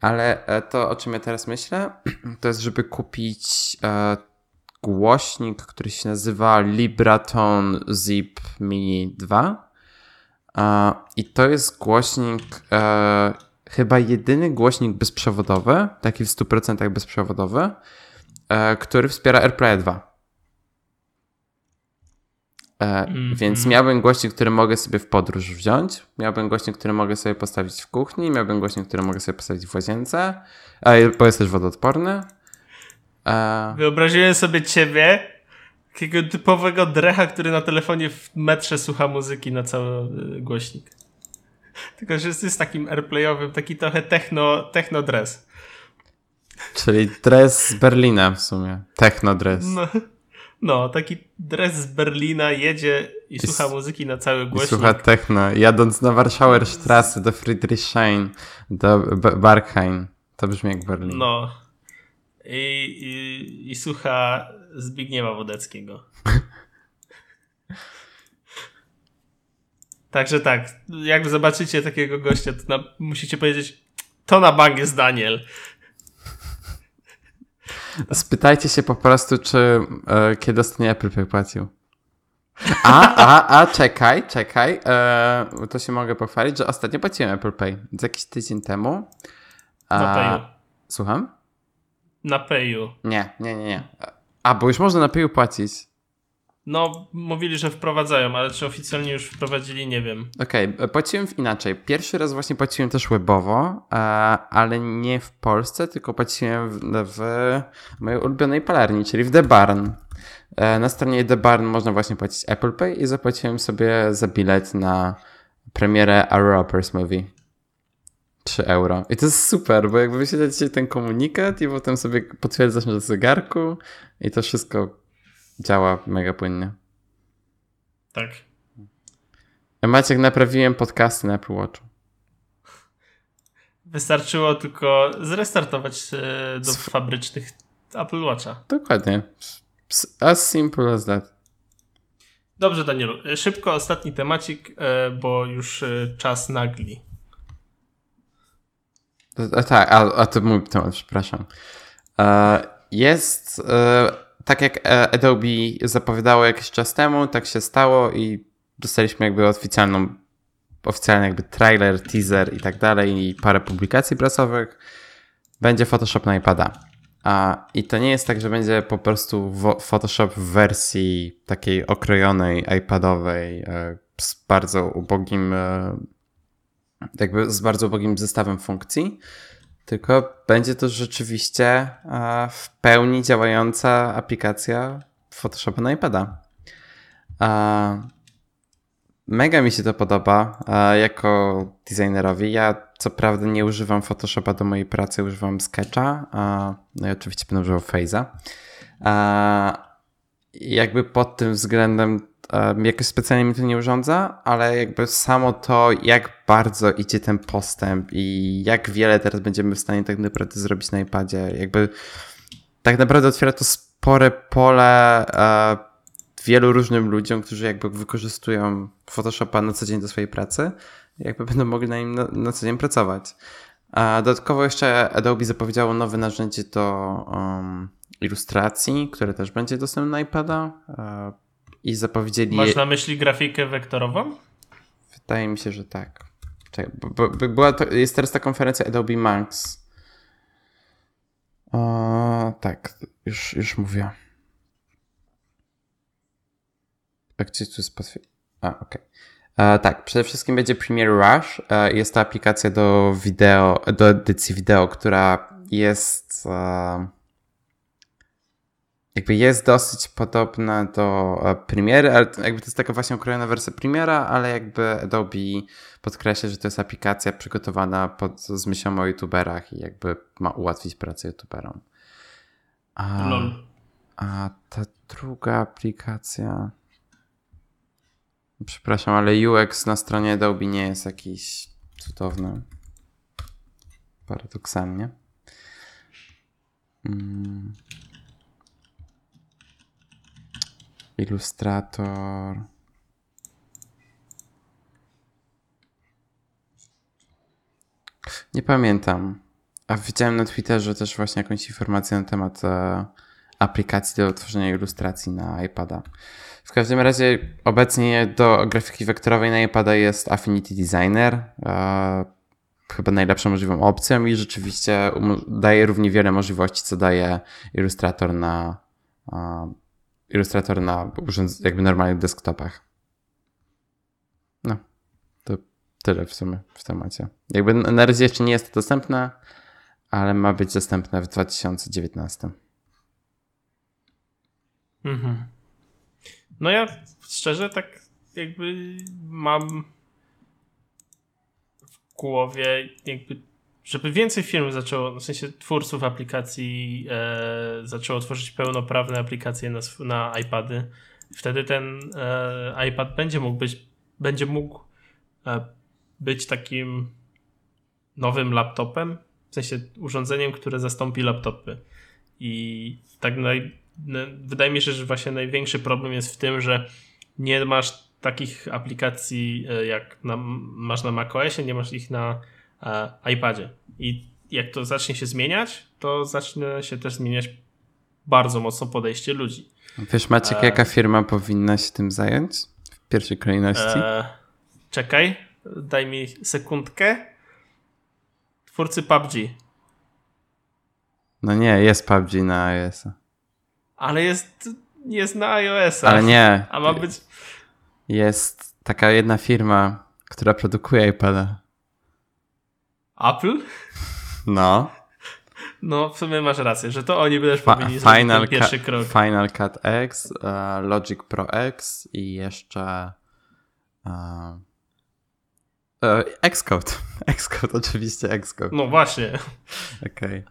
Ale e, to, o czym ja teraz myślę, [CLEARS THROAT] to jest, żeby kupić e, głośnik, który się nazywa Libraton Zip Mini 2. E, I to jest głośnik, chyba jedyny głośnik bezprzewodowy, taki w 100% bezprzewodowy, który wspiera AirPlay 2. Mm -hmm. Więc miałbym głośnik, który mogę sobie w podróż wziąć, miałbym głośnik, który mogę sobie postawić w kuchni, miałbym głośnik, który mogę sobie postawić w łazience, bo jest też wodoodporny. E, Wyobraziłem sobie ciebie, takiego typowego drecha, który na telefonie w metrze słucha muzyki na cały e, głośnik. [LAUGHS] Tylko, że jest takim airplayowym, taki trochę techno, techno dress. Czyli dress z Berlina w sumie. Techno dress. No. No, taki dres z Berlina jedzie i, I słucha muzyki na cały głośnik. słucha techno, jadąc na Warschauer Straße do Friedrichshain, do Barkheim. To brzmi jak Berlin. No. I, i, i słucha Zbigniewa Wodeckiego. [LAUGHS] Także tak, jak zobaczycie takiego gościa, to na, musicie powiedzieć, to na bank jest Daniel. Spytajcie się po prostu, czy e, kiedy ostatnio Apple Pay płacił. A, a, a, czekaj, czekaj. E, to się mogę pochwalić, że ostatnio płaciłem Apple Pay. Z jakiś tydzień temu. A, na Payu. Słucham? Na Payu. Nie, nie, nie, nie. A, bo już można na Payu płacić. No, mówili, że wprowadzają, ale czy oficjalnie już wprowadzili, nie wiem. Okej, okay, płaciłem inaczej. Pierwszy raz właśnie płaciłem też webowo, e, ale nie w Polsce, tylko płaciłem w, w mojej ulubionej palarni, czyli w The Barn. E, na stronie The Barn można właśnie płacić Apple Pay i zapłaciłem sobie za bilet na premierę A Movie. 3 euro. I to jest super, bo jakby wyświetlacie ten komunikat i potem sobie potwierdzasz na zegarku i to wszystko działa mega płynnie. Tak. Maciek, naprawiłem podcasty na Apple Watchu. Wystarczyło tylko zrestartować do fabrycznych Apple Watcha. Dokładnie. As simple as that. Dobrze, Danielu. Szybko ostatni temacik, e, bo już e, czas nagli. A, tak, a, a to mój temat, przepraszam. E, jest, tak jak Adobe zapowiadało jakiś czas temu, tak się stało i dostaliśmy jakby oficjalną, oficjalny jakby trailer, teaser i tak dalej i parę publikacji prasowych. Będzie Photoshop na iPada. A, I to nie jest tak, że będzie po prostu Photoshop w wersji takiej okrojonej, iPadowej, e, z bardzo ubogim, e, jakby z bardzo ubogim zestawem funkcji, tylko będzie to rzeczywiście e, w pełni działająca aplikacja Photoshopa na iPada. Mega mi się to podoba jako designerowi. Ja co prawda nie używam Photoshopa do mojej pracy, używam Sketcha, no i oczywiście będę używał Phase'a. Jakby pod tym względem jakoś specjalnie mi to nie urządza, ale jakby samo to, jak bardzo idzie ten postęp i jak wiele teraz będziemy w stanie tak naprawdę zrobić na iPadzie, jakby tak naprawdę otwiera to spore pole wielu różnym ludziom, którzy jakby wykorzystują Photoshopa na co dzień do swojej pracy, jakby będą mogli na nim na, na co dzień pracować. A dodatkowo jeszcze Adobe zapowiedziało nowe narzędzie do um, ilustracji, które też będzie dostępne na iPada. E, i zapowiedzieli... Masz na myśli grafikę wektorową? Wydaje mi się, że tak. Czekaj, bo, bo, była to, jest teraz ta konferencja Adobe Max. O, tak, już, już mówię. Tak, gdzie tu jest. A, okej. Okay. E, tak, przede wszystkim będzie Premiere Rush. E, jest to aplikacja do wideo, do edycji wideo, która jest e, jakby jest dosyć podobna do Premiery, ale jakby to jest taka właśnie ukrojona wersja Premiera, ale jakby Adobe podkreśla, że to jest aplikacja przygotowana pod, z myślą o youtuberach i jakby ma ułatwić pracę youtuberom. A, a ta druga aplikacja... Przepraszam, ale UX na stronie Adobe nie jest jakiś cudowny. Paradoksalnie. Hmm. Ilustrator. Nie pamiętam. A widziałem na Twitterze też właśnie jakąś informację na temat e, aplikacji do tworzenia ilustracji na iPada. W każdym razie obecnie do grafiki wektorowej na iPada jest Affinity Designer. E, chyba najlepszą możliwą opcją i rzeczywiście daje równie wiele możliwości, co daje Illustrator na e, Illustrator na jakby normalnych desktopach. No, to tyle w sumie w temacie. Jakby na razie jeszcze nie jest to dostępne, ale ma być dostępne w 2019. Mhm. No ja szczerze tak jakby mam w głowie jakby żeby więcej firm zaczęło, w sensie twórców aplikacji e, zaczęło tworzyć pełnoprawne aplikacje na, na iPady, wtedy ten e, iPad będzie mógł być, będzie mógł e, być takim nowym laptopem, w sensie urządzeniem, które zastąpi laptopy. I tak naj, no, wydaje mi się, że właśnie największy problem jest w tym, że nie masz takich aplikacji e, jak na, masz na macOSie, nie masz ich na iPadzie. I jak to zacznie się zmieniać, to zacznie się też zmieniać bardzo mocno podejście ludzi. Wiesz Maciek, e... jaka firma powinna się tym zająć w pierwszej kolejności? E... Czekaj, daj mi sekundkę. Twórcy PUBG. No nie, jest PUBG na iOS. Ale jest, jest na iOS-a. Ale nie. A ma być... Jest taka jedna firma, która produkuje iPada. Apple? No. No, w sumie masz rację, że to oni by też powinni Fa Final zrobić pierwszy krok. Final Cut X, uh, Logic Pro X i jeszcze uh, E, Xcode. [LAUGHS] Xcode, oczywiście Xcode. No właśnie. Okej. Okay.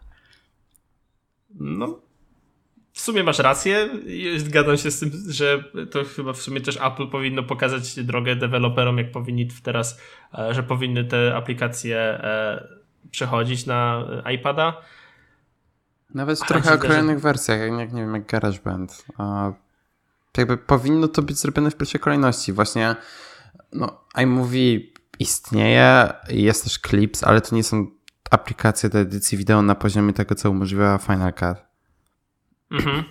No, w sumie masz rację. Zgadzam się z tym, że to chyba w sumie też Apple powinno pokazać drogę deweloperom, jak powinni teraz, e, że powinny te aplikacje e, przechodzić na iPada. Nawet w trochę okrojonych wersjach, jak nie wiem, jak GarageBand. Jakby powinno to być zrobione w pierwszej kolejności. Właśnie no, iMovie istnieje, jest też Clips, ale to nie są aplikacje do edycji wideo na poziomie tego, co umożliwia Final Cut. Mhm.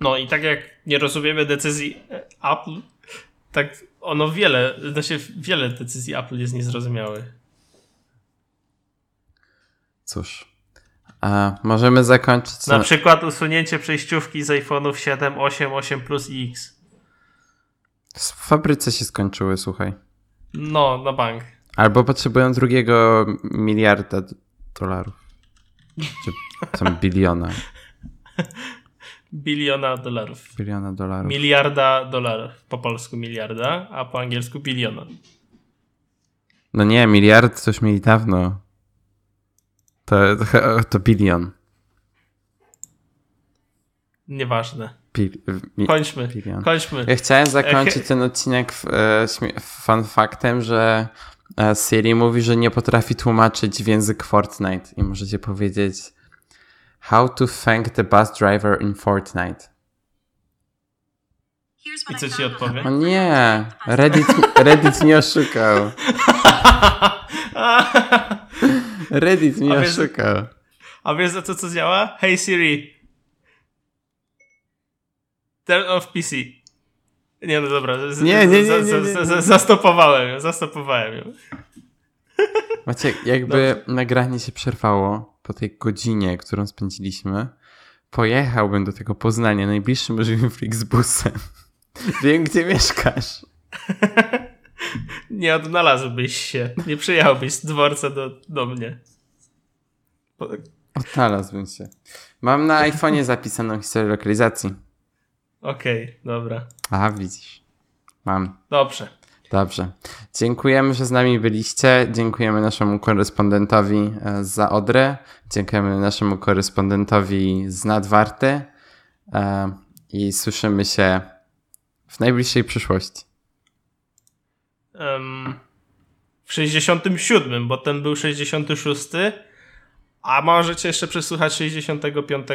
No i tak jak nie rozumiemy decyzji Apple, tak ono wiele, znaczy wiele decyzji Apple jest niezrozumiałe. Cóż, a możemy zakończyć. Na przykład usunięcie przejściówki z iPhone'ów 7, 8, 8 Plus i X. W fabryce się skończyły, słuchaj. No, na bank. Albo potrzebują drugiego miliarda dolarów. Czy tam [LAUGHS] biliona. [LAUGHS] Biliona dolarów. Biliona dolarów. Miliarda dolarów. Po polsku miliarda, a po angielsku biliona. No nie, miliard coś mieli dawno. To, to, to bilion. Nieważne. kończmy, kończmy. Ja chciałem zakończyć ten odcinek e, fun faktem, że e, Siri mówi, że nie potrafi tłumaczyć w język Fortnite i możecie powiedzieć How to thank the bus driver in Fortnite. I co ci odpowie? O nie, Reddit, Reddit mnie oszukał. Reddit mnie oszukał. A wiesz za to co działa? Hey Siri. Turn off PC. Nie no dobra. Z, nie, nie, nie, nie, nie, nie. Zastopowałem ją, zastopowałem ją. Macie, jakby Dobrze. nagranie się przerwało po tej godzinie, którą spędziliśmy, pojechałbym do tego Poznania najbliższym możliwym Flixbusem. [LAUGHS] Wiem, gdzie mieszkasz. [LAUGHS] nie odnalazłbyś się. Nie przyjechałbyś z dworca do, do mnie. Odnalazłbym się. Mam na iPhone'ie [LAUGHS] zapisaną historię lokalizacji. Okej, okay, dobra. A, widzisz. Mam. Dobrze. Dobrze. Dziękujemy, że z nami byliście. Dziękujemy naszemu korespondentowi e, za Odrę. Dziękujemy naszemu korespondentowi z Nadwarty. E, I słyszymy się w najbliższej przyszłości. Um, w 67, bo ten był 66, a możecie jeszcze przesłuchać 65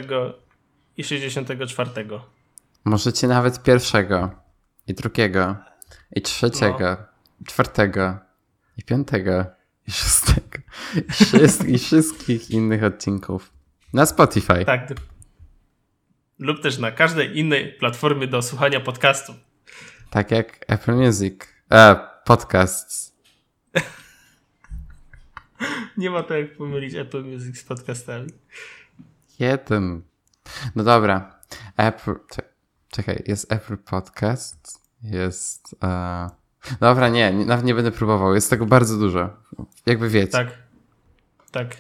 i 64. Możecie nawet pierwszego i drugiego i trzeciego, no. czwartego i piątego i szóstego i, i wszystkich innych odcinków na Spotify. Tak. Lub też na każdej innej platformie do słuchania podcastu. Tak jak Apple Music. E, podcasts. [LAUGHS] Nie ma to jak pomylić Apple Music z podcastami. Jeden. No dobra. Apple. Czekaj, jest Apple Podcast. Jest. Uh... Dobra, nie, nawet nie będę próbował. Jest tego bardzo dużo. Jakby wiecie. Tak. Tak.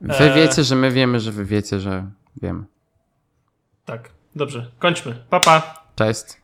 Wy e... wiecie, że my wiemy, że wy wiecie, że wiemy. Tak. Dobrze. Kończmy. Papa. Pa. Cześć.